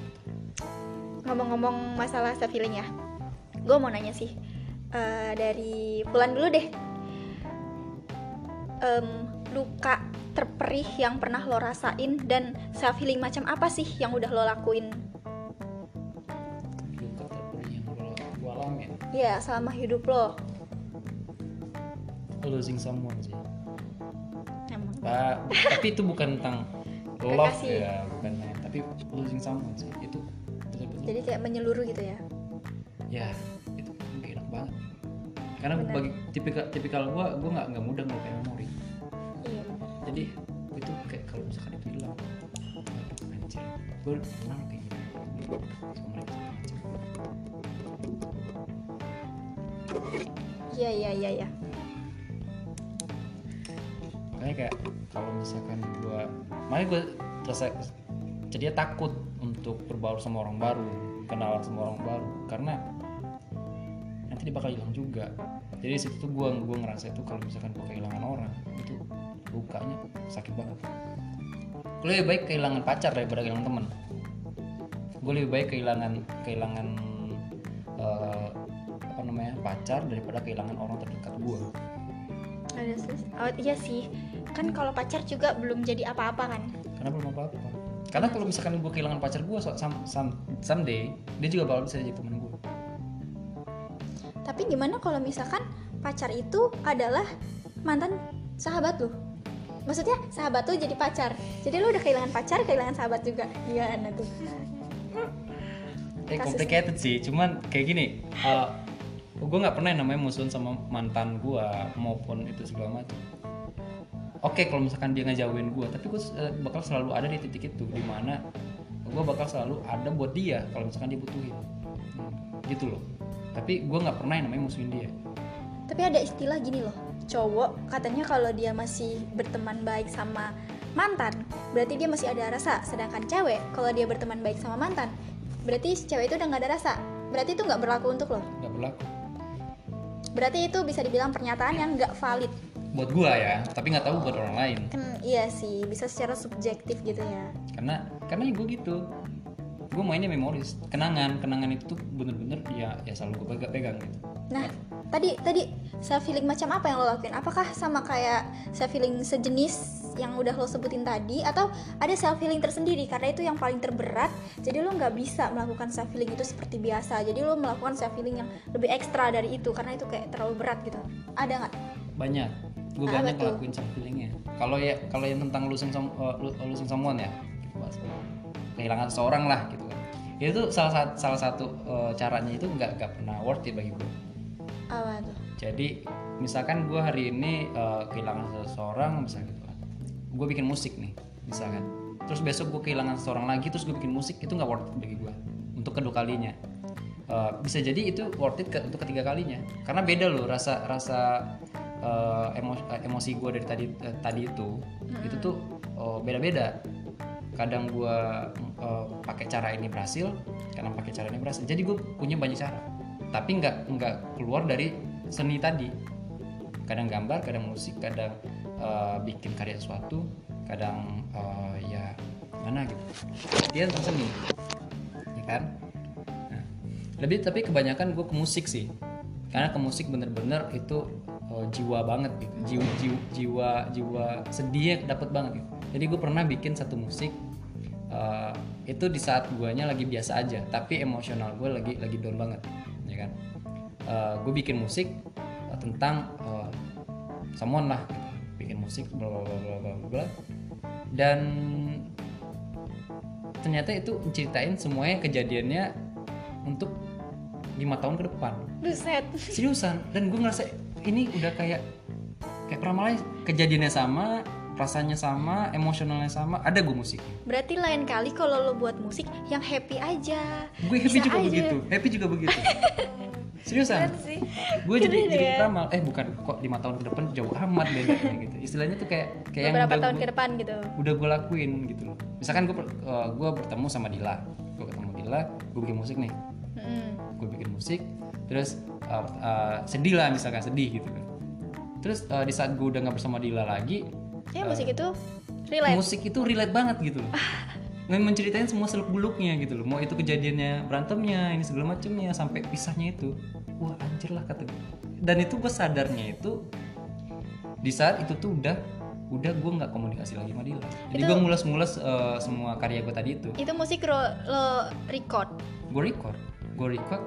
Ngomong-ngomong masalah self healing ya gue mau nanya sih eh, dari Fulan dulu deh. Em, luka terperih yang pernah lo rasain dan self healing macam apa sih yang udah lo lakuin ya selama hidup lo. Losing someone sih. Emang. Tapi itu bukan tentang love Kekasih. ya bukan tapi losing someone sih itu betul-betul. Jadi kayak menyeluruh gitu ya? Ya itu gak enak banget. Karena Benar. bagi tipikal tipikal gue gue nggak nggak mudah ngelupain memori. Iya. Jadi itu kayak kalau misalkan itu hilang anjir gue pernah kayak gitu. Iya iya iya iya. Makanya kayak kalau misalkan gue makanya gue rasa jadi takut untuk berbaur sama orang baru kenalan sama orang baru karena nanti dia bakal hilang juga. Jadi di situ tuh gue gue ngerasa itu kalau misalkan gue kehilangan orang itu lukanya sakit banget. Gue lebih baik kehilangan pacar daripada kehilangan temen gue lebih baik kehilangan kehilangan eh, pacar daripada kehilangan orang terdekat gue ada sih oh, iya sih. Kan kalau pacar juga belum jadi apa-apa kan? Karena belum apa apa karena kalau misalkan gue kehilangan pacar gue so, some, some- someday dia juga bakal bisa jadi temen gue tapi gimana kalau misalkan pacar itu adalah mantan sahabat lo maksudnya sahabat tuh jadi pacar. Jadi lo udah kehilangan pacar kehilangan sahabat juga. Gimana tuh? <laughs> Eh complicated sih. Cuman kayak gini gue nggak pernah yang namanya musuhan sama mantan gue maupun itu segala macam. Oke kalau misalkan dia ngejauhin gue tapi gue bakal selalu ada di titik itu di mana gue bakal selalu ada buat dia kalau misalkan dia butuhin. Gitu loh. Tapi gue nggak pernah yang namanya musuhin dia. Tapi ada istilah gini loh cowok katanya kalau dia masih berteman baik sama mantan berarti dia masih ada rasa. Sedangkan cewek kalau dia berteman baik sama mantan berarti si cewek itu udah nggak ada rasa. Berarti itu nggak berlaku untuk lo? Nggak berlaku berarti itu bisa dibilang pernyataan yang nggak valid. Buat gue ya tapi nggak tahu buat orang lain. Kan iya sih bisa secara subjektif gitu ya. Karena karena gue gitu. Gue mainnya memoris. Kenangan kenangan itu tuh bener-bener ya ya selalu gue pegang, pegang gitu. Nah tadi tadi self healing macam apa yang lo lakuin? Apakah sama kayak self healing sejenis yang udah lo sebutin tadi atau ada self healing tersendiri karena itu yang paling terberat. Jadi lo nggak bisa melakukan self healing itu seperti biasa. Jadi lo melakukan self healing yang lebih ekstra dari itu karena itu kayak terlalu berat gitu. Ada nggak? Banyak. Gue banyak ngelakuin self healingnya kalau ya kalau yang tentang losing some, uh, lo- losing someone ya. Kehilangan seorang lah gitu kan. Itu tuh salah satu salah satu uh, caranya itu nggak nggak pernah worth it bagi gue apa tuh? Jadi misalkan gue hari ini uh, kehilangan seseorang misalnya gitu gue bikin musik nih misalkan. Terus besok gue kehilangan seseorang lagi terus gue bikin musik itu nggak worth it bagi gue untuk kedua kalinya. Uh, bisa jadi itu worth it ke- untuk ketiga kalinya. Karena beda loh rasa rasa uh, emo- uh, emosi gue dari tadi uh, tadi itu itu tuh uh, beda-beda. Kadang gue uh, pakai cara ini berhasil kadang pakai cara ini berhasil. Jadi gue punya banyak cara. Tapi nggak nggak keluar dari seni tadi. Kadang gambar kadang musik kadang uh, bikin karya sesuatu kadang uh, ya mana gitu. Dia tentang seni ya kan? Nah, lebih tapi kebanyakan gue ke musik sih. Karena ke musik bener-bener itu uh, jiwa banget gitu. Jiwa jiwa jiwa, jiwa sedihnya dapet banget gitu. Jadi gue pernah bikin satu musik uh, itu di saat guanya lagi biasa aja tapi emosional gue lagi lagi down banget ya kan? Gue bikin musik uh, tentang uh, someone lah gitu. Bikin musik bla bla bla bla bla dan ternyata itu ceritain semuanya kejadiannya untuk lima tahun ke depan. Buset. Seriusan. Dan gue ngerasa ini udah kayak kayak Pramala kejadiannya sama rasanya sama emosionalnya sama ada gue musik berarti lain kali kalau lo buat musik yang happy aja. Gue happy Bisa juga aja. begitu. Happy juga begitu <laughs> seriusan? Sih. gue jadi jadi. Pramal eh bukan. Kok lima tahun ke depan jauh amat beda gitu. Istilahnya tuh kayak kayak yang beberapa udah tahun gua- ke depan gitu. udah gue lakuin gitu loh. Misalkan gue gue bertemu sama Dila. Gue ketemu Dila gue bikin musik nih. Mm. gue bikin musik terus uh, uh, sedih lah misalkan sedih gitu kan. Terus uh, di saat gue udah nggak bersama Dila lagi ya musik itu relate. musik itu relate banget gitu loh. <laughs> Nggak menceritain semua seluk beluknya gitu loh. Mau itu kejadiannya berantemnya ini segala macemnya sampai pisahnya itu wah anjir lah kata gue dan itu gue sadarnya itu di saat itu tuh udah udah gue nggak komunikasi lagi sama dia. Jadi gue ngulas-ngulas eh, semua karya gue tadi itu. Itu musik lo, lo record? Gue record. Gue record.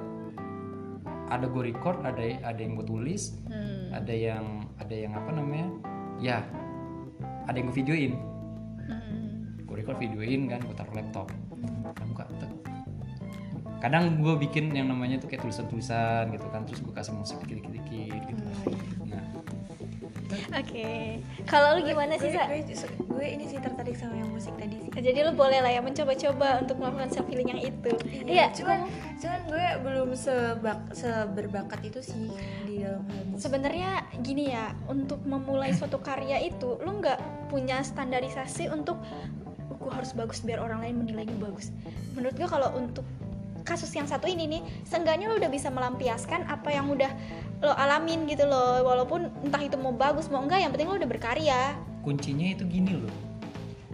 Ada gue record ada ada yang gue tulis Hmm. ada yang ada yang apa namanya? Ya ada yang gue videoin. Hmm. gue record videoin kan gue taruh laptop. Kadang gue bikin yang namanya tuh kayak tulisan-tulisan gitu kan terus gue kasih musik dikit-dikit gitu nah Oke, kalau lu gimana sih gue, Sa? gue, gue ini sih tertarik sama yang musik tadi sih Jadi lu boleh lah ya mencoba-coba untuk melakukan self healing yang itu. Iya, cuman cuman gue belum sebak seberbakat itu sih di dalam sebenarnya gini ya, untuk memulai suatu karya itu lu nggak punya standarisasi untuk gue harus bagus biar orang lain menilai gue bagus. Menurut gue kalau untuk kasus yang satu ini nih, seenggaknya lu udah bisa melampiaskan apa yang udah lo alamin gitu loh, walaupun entah itu mau bagus mau enggak, yang penting lu udah berkarya. kuncinya itu gini loh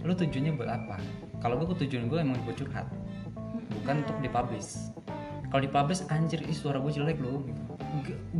lu tujuannya buat apa kalau gue tujuan gue emang buat curhat bukan untuk dipublish kalau dipublish anjir ih suara gue jelek loh gitu.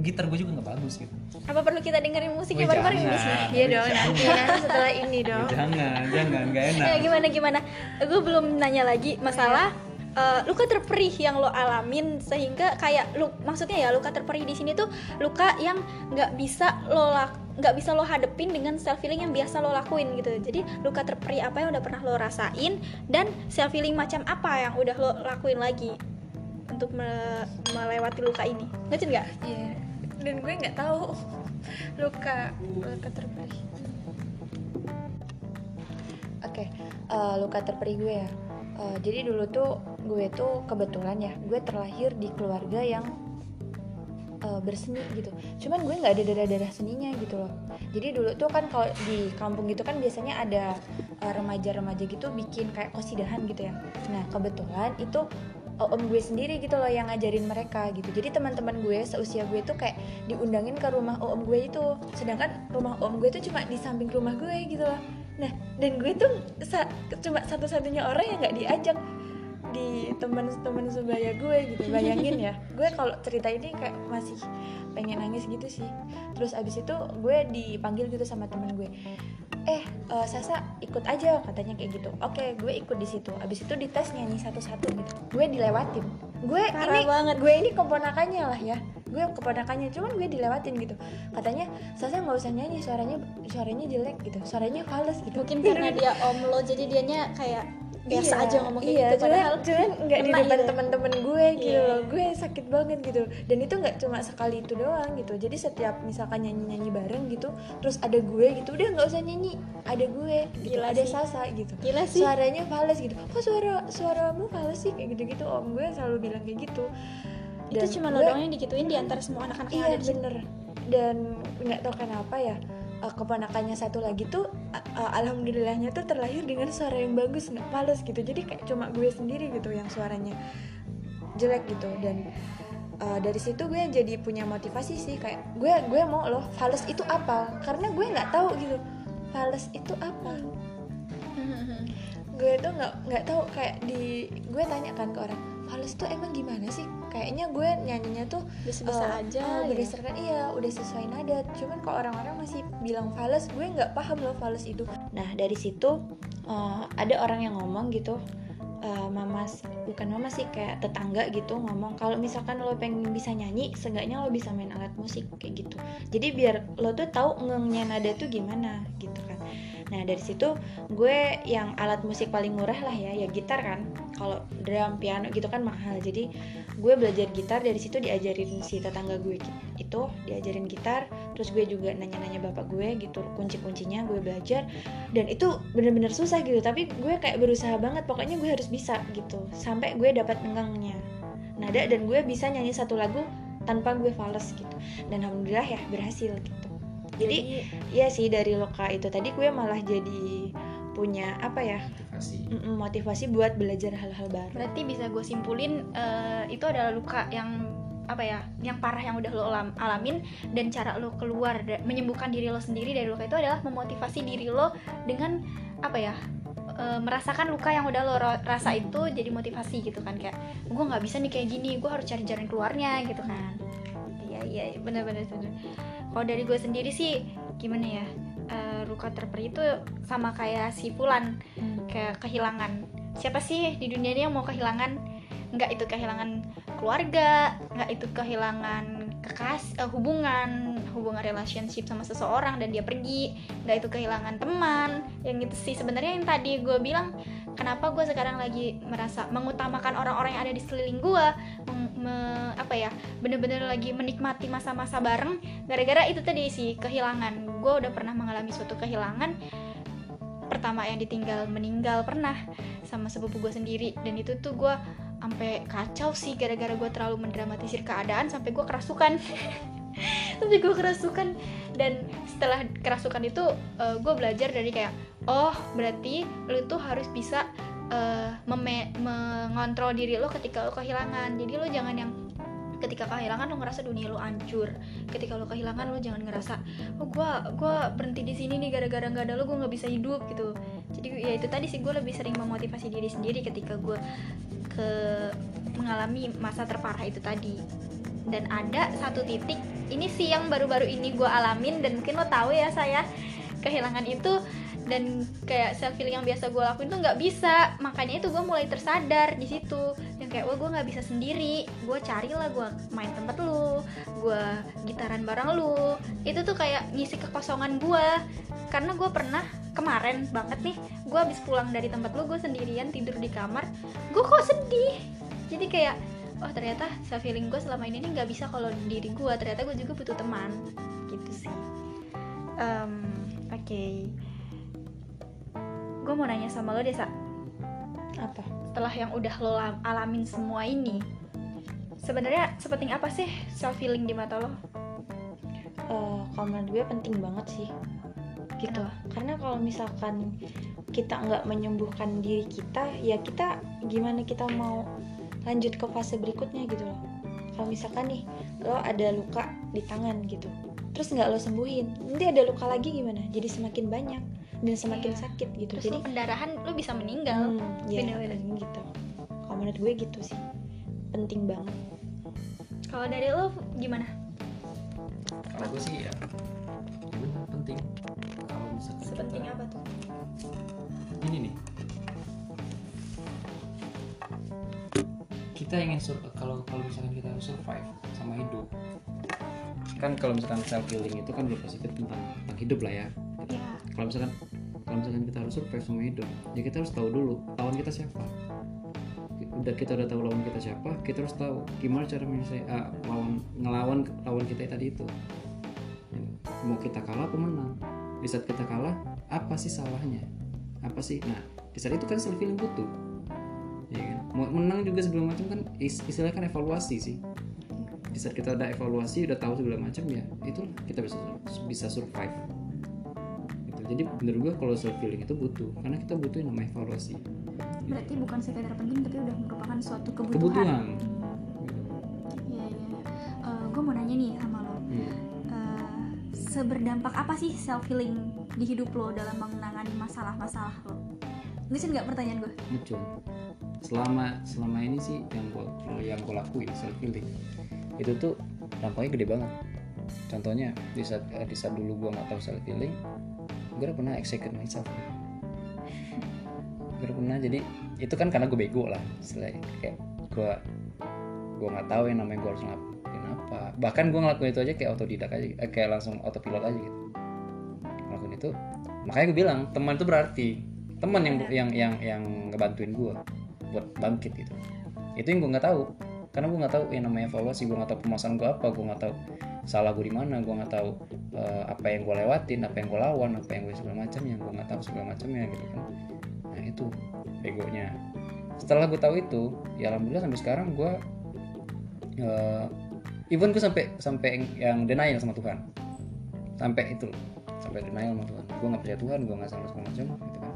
Gitar gue juga nggak bagus gitu Apa perlu kita dengerin musik Wih, ya bareng-bareng jangan. sih? iya dong nanti jangan. nanti setelah ini dong jangan jangan nggak enak Ya gimana gimana? Gue belum nanya lagi masalah eh, luka terperih yang lo alamin sehingga kayak lu maksudnya ya luka terperih di sini tuh luka yang nggak bisa lo nggak bisa lo hadepin dengan self healing yang biasa lo lakuin gitu. Jadi luka terperih apa yang udah pernah lo rasain dan self healing macam apa yang udah lo lakuin lagi untuk me- melewati luka ini. Ngerti nggak? Iya. Dan gue nggak tahu <laughs> luka luka terperih. Oke, eh, luka terperih gue ya. Eh, jadi dulu tuh gue tuh kebetulan ya, gue terlahir di keluarga yang eh, berseni gitu. Cuman gue nggak ada darah-darah seninya gitu loh. Jadi dulu tuh kan kalau di kampung gitu kan biasanya ada eh, remaja-remaja gitu bikin kayak kosidahan gitu ya. Nah kebetulan itu om gue sendiri gitu loh yang ngajarin mereka gitu. Jadi teman-teman gue seusia gue tuh kayak diundangin ke rumah om gue itu. Sedangkan rumah om gue tuh cuma di samping rumah gue gitu loh. Nah dan gue tuh sa- cuma satu-satunya orang yang nggak diajak di teman-teman sebaya gue gitu bayangin ya. <laughs> Gue kalau cerita ini kayak masih pengen nangis gitu sih. Terus abis itu gue dipanggil gitu sama temen gue eh eh, Sasa ikut aja katanya kayak gitu. Oke gue ikut di situ. Abis itu dites nyanyi satu-satu gitu. Gue dilewatin. Gue Parah ini banget. gue ini keponakannya lah ya. Gue keponakannya cuman gue dilewatin gitu. Katanya Sasa nggak usah nyanyi suaranya suaranya jelek gitu. Suaranya fals gitu. Mungkin karena <laughs> dia om lo jadi dianya kayak biasa Iya, aja ngomong kayak iya, gitu cuman, padahal cuman <laughs> nggak di depan gitu. teman-teman gue gitu loh. Gue sakit banget gitu. Dan itu nggak cuma sekali itu doang gitu. Jadi setiap misalkan nyanyi nyanyi bareng gitu terus ada gue gitu udah nggak usah nyanyi. Ada gue gitu Gila ada sih. Sasa gitu. Gila sih. suaranya fals gitu. Kok suara suaramu fals sih? Kayak gitu gitu om gue selalu bilang kayak gitu. Itu Dan cuma lo doang yang digituin di antara semua anak-anak yang iya ada di bener. Dan nggak tahu kenapa ya eh, keponakannya satu lagi tuh a- alhamdulillahnya tuh terlahir dengan suara yang bagus nggak fals gitu. Jadi kayak cuma gue sendiri gitu yang suaranya jelek gitu. Dan eh, dari situ gue jadi punya motivasi sih kayak gue gue mau loh fals itu apa? Karena gue nggak tahu gitu fals itu apa? <laughs> Gue tuh nggak nggak tahu kayak di gue tanya kan ke orang fals tuh emang gimana sih kayaknya gue nyanyinya tuh Bisa-bisa eh, aja ya. berdasarkan iya udah sesuai nada cuman kok orang-orang masih bilang fals gue nggak paham loh fals itu. Nah dari situ eh, ada orang yang ngomong gitu eh, mama bukan mama sih kayak tetangga gitu ngomong kalau misalkan lo pengen bisa nyanyi seenggaknya lo bisa main alat musik kayak gitu. Jadi biar lo tuh tahu ngengnya nada tuh gimana gitu kan nah dari situ gue yang alat musik paling murah lah ya ya gitar kan. Kalau drum piano gitu kan mahal. Jadi gue belajar gitar dari situ diajarin si tetangga gue itu diajarin gitar. Terus gue juga nanya-nanya bapak gue gitu kunci-kuncinya gue belajar. Dan itu bener-bener susah gitu tapi gue kayak berusaha banget. Pokoknya gue harus bisa gitu sampai gue dapat ngengnya nada dan gue bisa nyanyi satu lagu tanpa gue fals gitu. Dan alhamdulillah ya berhasil gitu jadi Iya sih dari loka itu tadi gue malah jadi punya apa ya motivasi motivasi buat belajar hal-hal baru. berarti bisa gue simpulin eh, itu adalah luka yang apa ya yang parah yang udah lo alam- alamin dan cara lo keluar menyembuhkan diri lo sendiri dari luka itu adalah memotivasi diri lo dengan apa ya eh, merasakan luka yang udah lo rasa itu jadi motivasi gitu kan kayak gue nggak bisa nih kayak gini gue harus cari jalan keluarnya gitu kan iya iya iya, bener-bener bener. Kalau dari gue sendiri sih gimana ya eh, luka terperi itu sama kayak si Fulan kayak kehilangan. Siapa sih di dunia ini yang mau kehilangan? Nggak itu kehilangan keluarga nggak itu kehilangan kekas eh, hubungan hubungan relationship sama seseorang dan dia pergi nggak itu kehilangan teman yang itu sih. Sebenarnya yang tadi gue bilang kenapa gue sekarang lagi merasa mengutamakan orang-orang yang ada di sekeliling gue me- apa ya bener-bener lagi menikmati masa-masa bareng gara-gara itu tadi sih kehilangan. Gue udah pernah mengalami suatu kehilangan. Pertama yang ditinggal meninggal pernah sama sepupu gue sendiri. Dan itu tuh gue sampai kacau sih gara-gara gue terlalu mendramatisir keadaan sampai gue kerasukan. <laughs> Tapi gue kerasukan. Dan setelah kerasukan itu gue belajar dari kayak oh berarti lu tuh harus bisa eh, meme- mengontrol diri lo ketika lo kehilangan. Jadi lo jangan yang ketika kehilangan lo ngerasa dunia lo hancur. Ketika lo kehilangan lo jangan ngerasa oh gue gua berhenti di sini nih gara-gara nggak ada lo gue nggak bisa hidup gitu. Jadi ya itu tadi sih gue lebih sering memotivasi diri sendiri ketika gue ke mengalami masa terparah itu tadi. Dan ada satu titik ini sih yang baru-baru ini gue alamin dan mungkin lo tahu ya saya kehilangan itu dan kayak self healing yang biasa gue lakuin tuh nggak bisa. Makanya itu gue mulai tersadar di situ. Yang kayak wah gue nggak bisa sendiri. Gue carilah gue main tempat lu gue gitaran bareng lu. Itu tuh kayak ngisi kekosongan gue karena gue pernah kemarin banget nih gue habis pulang dari tempat lu gue sendirian tidur di kamar. Gue kok sedih. Jadi kayak oh ternyata self healing gue selama ini nggak bisa kalau diri gue ternyata gue juga butuh teman. Gitu sih. Em, oke. Gue mau nanya sama lo desa apa? Setelah yang udah lo lam- alamin semua ini sebenarnya sepenting apa sih self healing di mata lo? Eh, kalau menurut gue penting banget sih gitu. Kenapa? karena kalau misalkan kita nggak menyembuhkan diri kita ya kita gimana kita mau lanjut ke fase berikutnya gitu loh. Kalau misalkan nih lo ada luka di tangan gitu terus nggak lo sembuhin nanti ada luka lagi gimana? Jadi semakin banyak dan semakin Iya. sakit gitu. Terus jadi lo pendarahan lo bisa meninggal. Hmm, ya Bener-bener. gitu. Kalau menurut gue gitu sih. Penting banget. Kalau dari lo gimana? Kalau gue sih ya sepenting kita- apa tuh? Ini nih. Kita ingin sur kalau kalau misalkan kita harus survive sama hidup. Kan kalau misalkan self healing itu kan berpikir tentang tentang hidup lah ya. Ya kalau misalkan kalau misalkan kita harus survive sama hidup ya kita harus tahu dulu lawan kita siapa. Udah kita udah tahu lawan kita siapa kita harus tahu gimana cara menyelesaikan ah, lawan ngelawan lawan kita tadi itu. Mau kita kalah apa menang di saat kita kalah apa sih salahnya? Apa sih? Nah di saat itu kan self healing butuh. Ya kan? Mau menang juga segala macam kan is- istilahnya kan evaluasi sih. Di saat kita udah evaluasi udah tahu segala macam ya itu kita bisa bisa survive. Gitu. jadi menurut gue kalau self healing itu butuh karena kita butuh yang namanya evaluasi. Berarti bukan sekedar penting tapi udah merupakan suatu kebutuhan, kebutuhan. Iya iya. Gue mau nanya nih sama lo. Hmm. Eh, seberdampak apa sih self healing di hidup lo dalam menangani masalah-masalah lo? Listen nggak pertanyaan gue? muncul selama selama ini sih yang gua yang gua lakuin self healing itu tuh dampaknya gede banget. Contohnya di saat eh, di saat dulu gua nggak tahu self healing gue udah pernah execute myself. Gue udah pernah jadi itu kan karena gue bego lah istilahnya. Kayak gue gue nggak tahu yang namanya gue harus apa bahkan gue ngelakuin itu aja kayak otodidak aja eh, kayak langsung autopilot aja gitu. Ngelakuin itu. Makanya gue bilang teman itu berarti teman yang yang yang yang ngebantuin gue buat bangkit gitu. Itu yang gue nggak tahu. Karena gue nggak tahu yang namanya evaluasi gue nggak tahu permasalahan gue apa gue nggak tahu salah gue di mana gue nggak tahu eh, apa yang gue lewatin apa yang gue lawan apa yang gue segala macam yang gue nggak tahu segala macamnya gitu kan. Nah itu begonya. Setelah gue tahu itu ya alhamdulillah sampai sekarang gue eh, even gue sampai sampai yang, denial sama Tuhan. Sampai itu sampai denial sama Tuhan. Gue nggak percaya Tuhan gue nggak salah segala macam gitu kan.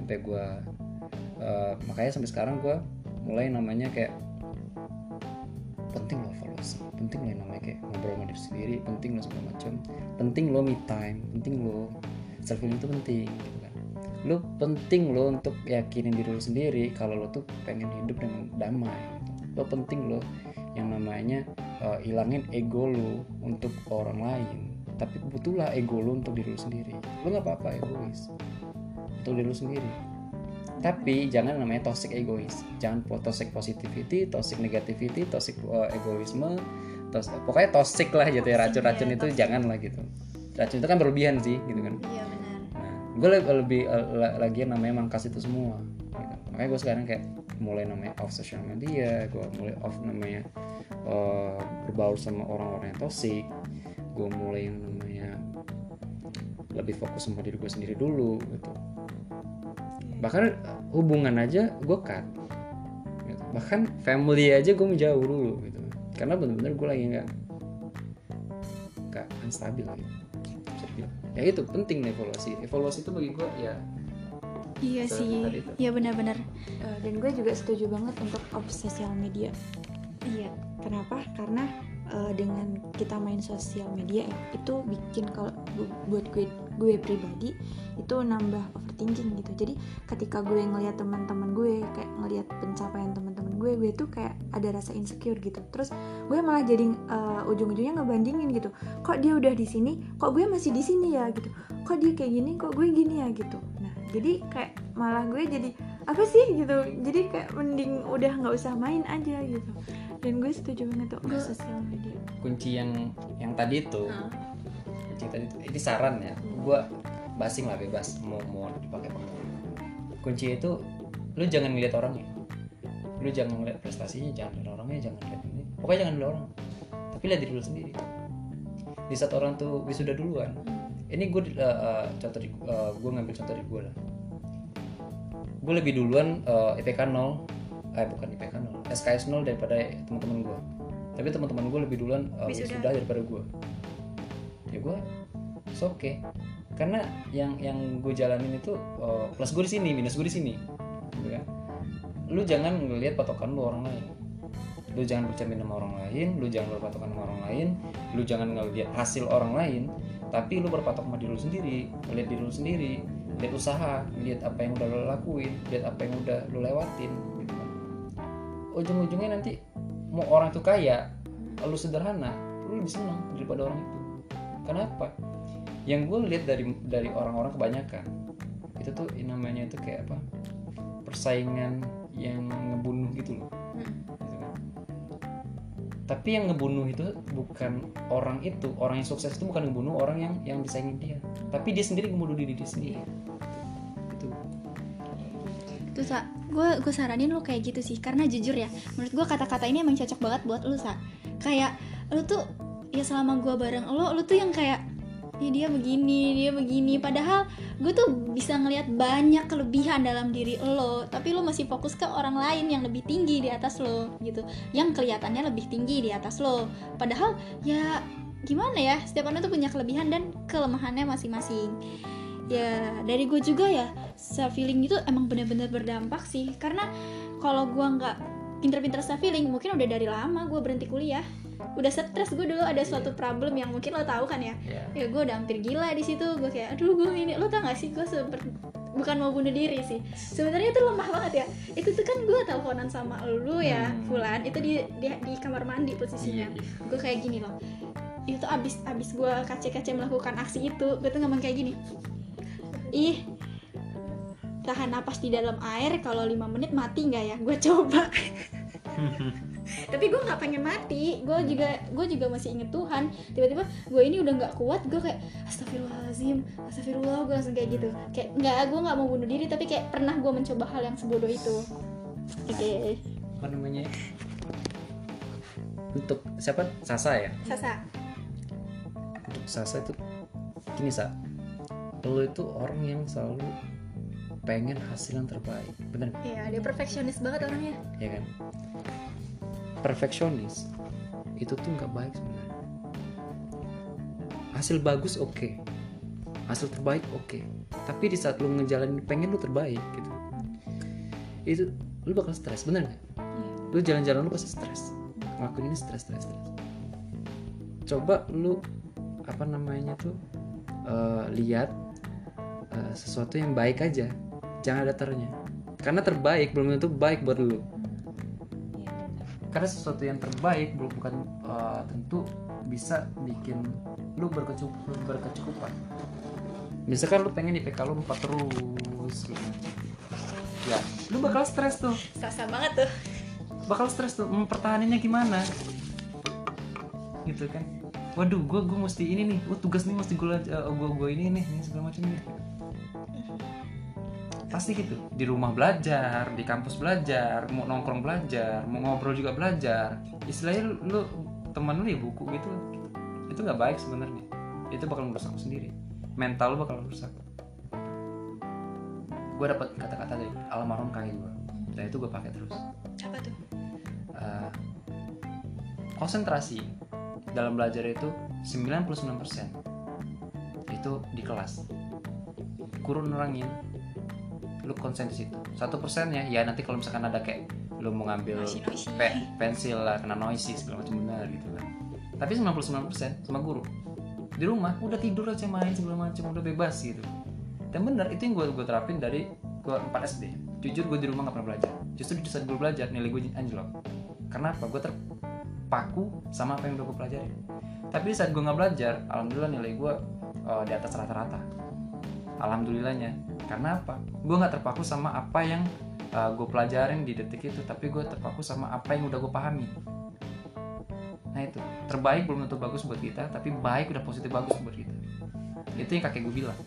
Sampai gue eh, makanya sampai sekarang gue mulai namanya kayak penting lo evaluasi penting lo namanya kayak ngobrol sama diri sendiri penting lo segala macam. Penting lo me time penting lo self itu penting gitu kan. Lo penting lo untuk yakinin diri lo sendiri kalau lo tuh pengen hidup dengan damai gitu. lo penting lo yang namanya uh, hilangin ego lo untuk orang lain. Tapi butuhlah ego lu untuk diri lu sendiri. Lu nggak apa-apa egois untuk diri lu sendiri. Tapi jangan namanya toxic egois. Jangan toxic positivity toxic negativity toxic uh, egoisme. Tos pokoknya toxic lah gitu ya racun-racun itu jangan lah gitu. Racun itu kan berlebihan sih gitu kan. Iya benar. Nah, gue lebih, lebih uh, la- lagi namanya mangkas itu semua. Gitu. Makanya gue sekarang kayak mulai namanya off social media, gue mulai off namanya uh, berbaur sama orang-orang yang toxic. Gue mulai yang namanya lebih fokus sama diri gue sendiri dulu gitu. Bahkan uh, hubungan aja gue cut. Gitu. Bahkan family aja gue menjauh dulu gitu. Karena bener-bener gue lagi nggak nggak unstabil gitu. Ya itu penting nih evaluasi. Evaluasi itu bagi gue ya iya sih iya benar-benar Eh, dan gue juga setuju banget untuk off sosial media iya Kenapa? Karena eh, dengan kita main sosial media ya, itu bikin kalau bu- buat gue gue pribadi itu nambah overthinking gitu. Jadi ketika gue ngelihat teman-teman gue kayak ngelihat pencapaian teman-teman gue, gue tuh kayak ada rasa insecure gitu. Terus gue malah jadi eh, ujung-ujungnya ngebandingin gitu. Kok dia udah di sini, kok gue masih di sini ya gitu. Kok dia kayak gini, kok gue gini ya gitu. Jadi kayak malah gue jadi apa sih? gitu. Jadi kayak mending udah nggak usah main aja gitu. Dan gue setuju banget tuh sama sosial media. kunci yang yang tadi itu kunci tadi itu ini saran ya. Gue basing lah bebas mau mau dipakai apa kunci itu lu jangan ngeliat orangnya. Lu jangan ngeliat prestasinya jangan ngeliat orangnya jangan ngeliat ini. Pokoknya jangan ngeliat orang. Tapi lihat diri lu sendiri. Di saat orang tuh wisuda duluan ini gue contoh di, gue ngambil contoh dari gue lah. Gue lebih duluan uh, IPK 0 eh bukan IPK 0 SKS 0 daripada teman-teman gue tapi teman-teman gue lebih duluan uh, Wisuda. wisuda daripada gue ya gue it's okay. Karena yang yang gue jalanin itu uh, plus gue di sini minus gue di sini. Gitu kan. Lu jangan ngelihat patokan lu orang lain. Lu jangan bercermin sama orang lain lu jangan berpatokan sama orang lain lu jangan ngelihat hasil orang lain tapi lu berpatok sama diri lu sendiri lihat diri lu sendiri lihat usaha lihat apa yang udah lu lakuin lihat apa yang udah lu lewatin gitu kan. Ujung-ujungnya nanti mau orang itu kaya lu sederhana lu lebih senang daripada orang itu. Kenapa? Yang gue lihat dari dari orang-orang kebanyakan itu tuh namanya itu kayak apa? Persaingan yang ngebunuh gitu loh. Gitu kan. Tapi yang ngebunuh itu bukan orang itu. Orang yang sukses itu bukan ngebunuh orang yang yang disaingin dia. Tapi dia sendiri ngebunuh diri dia sendiri. Itu Tuh sa, gue gue saranin lu kayak gitu sih. Karena jujur ya, menurut gue kata-kata ini emang cocok banget buat lu sa. Kayak lu tuh ya selama gue bareng lo, lu tuh yang kayak ya dia begini, dia begini. Padahal gue tuh bisa ngelihat banyak kelebihan dalam diri lo, tapi lo masih fokus ke orang lain yang lebih tinggi di atas lo gitu, yang kelihatannya lebih tinggi di atas lo. Padahal ya gimana ya, setiap orang tuh punya kelebihan dan kelemahannya masing-masing. Ya dari gue juga ya self feeling itu emang bener-bener berdampak sih. Karena kalau gue nggak pinter-pinter feeling mungkin udah dari lama gue berhenti kuliah. Udah stres gue dulu ada suatu problem yang mungkin lo tahu kan ya. Ya ya gue udah hampir gila di situ. Gue kayak aduh gue ini lo tau gak sih gue seperti bukan mau bunuh diri sih. Sebenarnya itu lemah banget ya. Itu tuh kan gue teleponan sama lu ya Hmm. Fulan. Itu di, di di kamar mandi posisinya. Iya, iya. gue kayak gini loh. Itu abis abis gue kace-kace melakukan aksi itu gue tuh ngomong kayak gini ih tahan napas di dalam air kalau lima menit mati nggak ya? Gue coba. <laughs> Tapi gue nggak pengen mati. Gue juga gue juga masih inget Tuhan. Tiba-tiba gue ini udah nggak kuat gue kayak astagfirullahalazim astagfirullah gue langsung kayak gitu. Kayak nggak gue nggak mau bunuh diri tapi kayak pernah gue mencoba hal yang sebodoh itu. Oke. Apa namanya? Untuk siapa? Sasa ya? Sasa. Untuk Sasa itu gini sa. Lo itu orang yang selalu pengen hasil yang terbaik. Bener nggak? ya dia perfeksionis banget orangnya. Ya kan? Perfeksionis itu tuh nggak baik sebenarnya. Hasil bagus oke. Hasil terbaik oke. Tapi di saat lu ngejalanin pengen lu terbaik gitu. Itu lu bakal stres bener nggak? Lu jalan-jalan lu pasti stres. Ngelakuin ini stres stres stres. Coba lu apa namanya tuh eh, lihat eh, sesuatu yang baik aja jangan ada ternya. Karena terbaik belum tentu baik buat lu. Karena sesuatu yang terbaik belum bukan uh, tentu bisa bikin lu berkecukupan berkecukupan. Misalkan lu pengen IPK lu 4 terus gitu. ya lu bakal stres tuh. Sasa banget tuh. bakal stres tuh mempertahankannya gimana? Gitu kan. Waduh gue gue mesti ini nih. Oh tugas nih mesti gue gue gue ini nih ini segala macam ini pasti gitu. Di rumah belajar di kampus belajar mau nongkrong belajar mau ngobrol juga belajar. Istilahnya lu, lu teman lu ya buku gitu. Itu nggak baik sebenarnya. Itu bakal merusak lu sendiri. Mental lu bakal rusak gue dapat kata-kata dari almarhum kakek gue dan itu gue pakai terus. Apa tuh? Uh, konsentrasi dalam belajar itu 99% itu di kelas. Kurun nerangin lu konsen di situ. Satu persennya ya nanti kalau misalkan ada kayak lu mau ngambil pe- pensil lah kena noisy segala macam benar gitu kan. Tapi 99% sama guru. Di rumah udah tidur aja main segala macam udah bebas gitu. Dan benar itu yang gue gue terapin dari gue 4 SD jujur gue di rumah gak pernah belajar. Justru di saat gue belajar nilai gue anjlok. Karena apa gue terpaku sama apa yang udah gue pelajari tapi di saat gue nggak belajar alhamdulillah nilai gue eh, di atas rata-rata. Alhamdulillahnya karena apa? Gue nggak terpaku sama apa yang gue pelajarin di detik itu tapi gue terpaku sama apa yang udah gue pahami. Nah itu. Terbaik belum tentu bagus buat kita tapi baik udah positif bagus buat kita. Itu yang kakek gue bilang.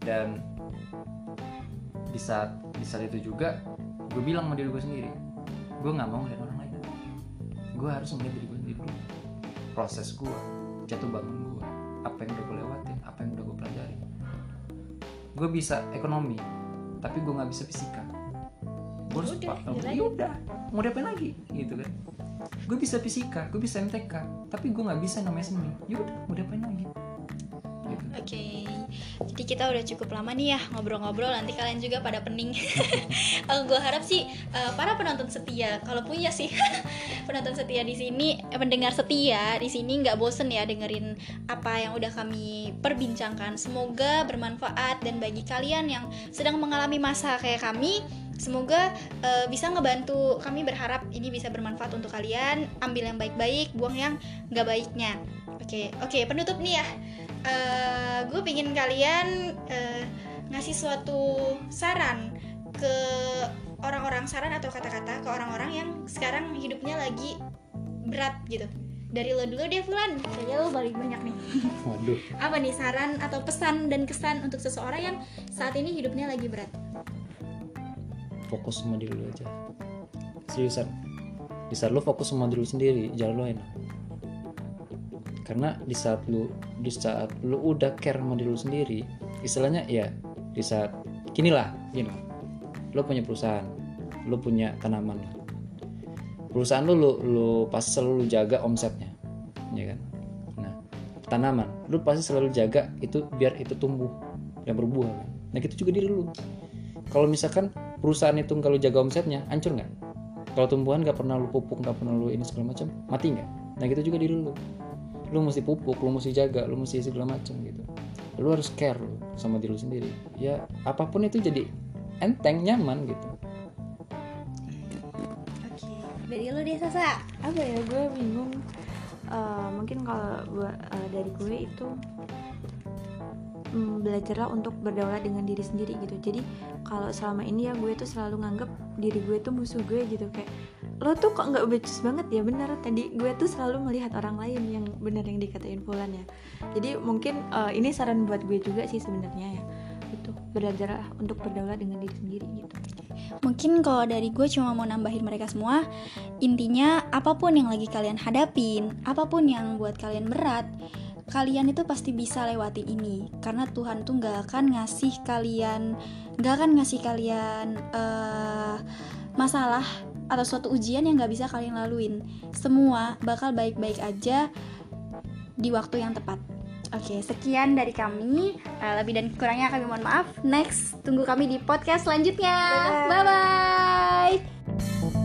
Dan di saat di saat itu juga gue bilang sama diri gue sendiri gue nggak mau ngeliat orang lain. Gue harus ngeliat diri gue sendiri. Proses gue jatuh bangun gue apa yang udah gue lewatin apa yang udah gue bisa ekonomi tapi gue nggak bisa fisika. Gue harus yaudah mau diapain lagi? Gitu kan. Gue bisa fisika gue bisa MTK tapi gue nggak bisa namanya seni. Yaudah mau diapain lagi? Gitu. Oke, jadi kita udah cukup lama nih ya ngobrol-ngobrol. Nanti kalian juga pada pening. <laughs> gue harap sih eh, para penonton setia, kalau punya sih <laughs> penonton setia di sini, eh, pendengar setia di sini nggak bosen ya dengerin apa yang udah kami perbincangkan. Semoga bermanfaat dan bagi kalian yang sedang mengalami masa kayak kami, semoga eh, bisa ngebantu. Kami berharap ini bisa bermanfaat untuk kalian. Ambil yang baik-baik, buang yang nggak baiknya. Oke, oke penutup nih ya gue pingin kalian eh, ngasih suatu saran ke orang-orang saran atau kata-kata ke orang-orang yang sekarang hidupnya lagi berat gitu. Dari lo dulu deh Fulan. Kayaknya lo paling banyak nih. <laughs> Waduh. Apa nih saran atau pesan dan kesan untuk seseorang yang saat ini hidupnya lagi berat? Fokus sama diri lu aja. Seriusan di saat lu fokus sama diri lu sendiri jalan lu enak. Karena di saat lu di saat lu udah care sama diri lu sendiri istilahnya ya di saat gini lah gini lu punya perusahaan lu punya tanaman. Perusahaan lu lu, lu pasti selalu jaga omsetnya ya kan? Nah tanaman lu pasti selalu jaga itu biar itu tumbuh dan berbuah. Kan? nah gitu juga diri lu kalau misalkan perusahaan itu lu jaga omsetnya hancur nggak? Kalau tumbuhan nggak pernah lu pupuk nggak pernah lu ini segala macam mati nggak? Nah gitu juga diri lu lu mesti pupuk lu mesti jaga lu mesti segala macam gitu. Lu harus care lu sama diri lu sendiri. Ya apa pun itu jadi enteng nyaman gitu. Oke dari lo deh Sasa. Apa ya gue bingung. Eh, mungkin kalau eh, dari gue itu mm, belajarlah untuk berdaulat dengan diri sendiri gitu. Jadi kalau selama ini ya gue tuh selalu nganggep diri gue tuh musuh gue gitu. Kayak lo tuh kok nggak becus banget ya? Bener tadi gue tuh selalu melihat orang lain yang bener yang dikatain Fulan ya. Jadi mungkin eh, ini saran buat gue juga sih sebenarnya ya belajarlah untuk berdaulat dengan diri sendiri gitu. Mungkin kalau dari gue cuma mau nambahin mereka semua Intinya apa pun yang lagi kalian hadapin Apa pun yang buat kalian berat Kalian itu pasti bisa lewatin ini. Karena Tuhan tuh gak akan ngasih kalian Gak akan ngasih kalian eh, Masalah Atau suatu ujian yang gak bisa kalian laluin. Semua bakal baik-baik aja Di waktu yang tepat Oke, sekian dari kami. Eh, lebih dan kurangnya kami mohon maaf. Next, tunggu kami di podcast selanjutnya. Bye bye.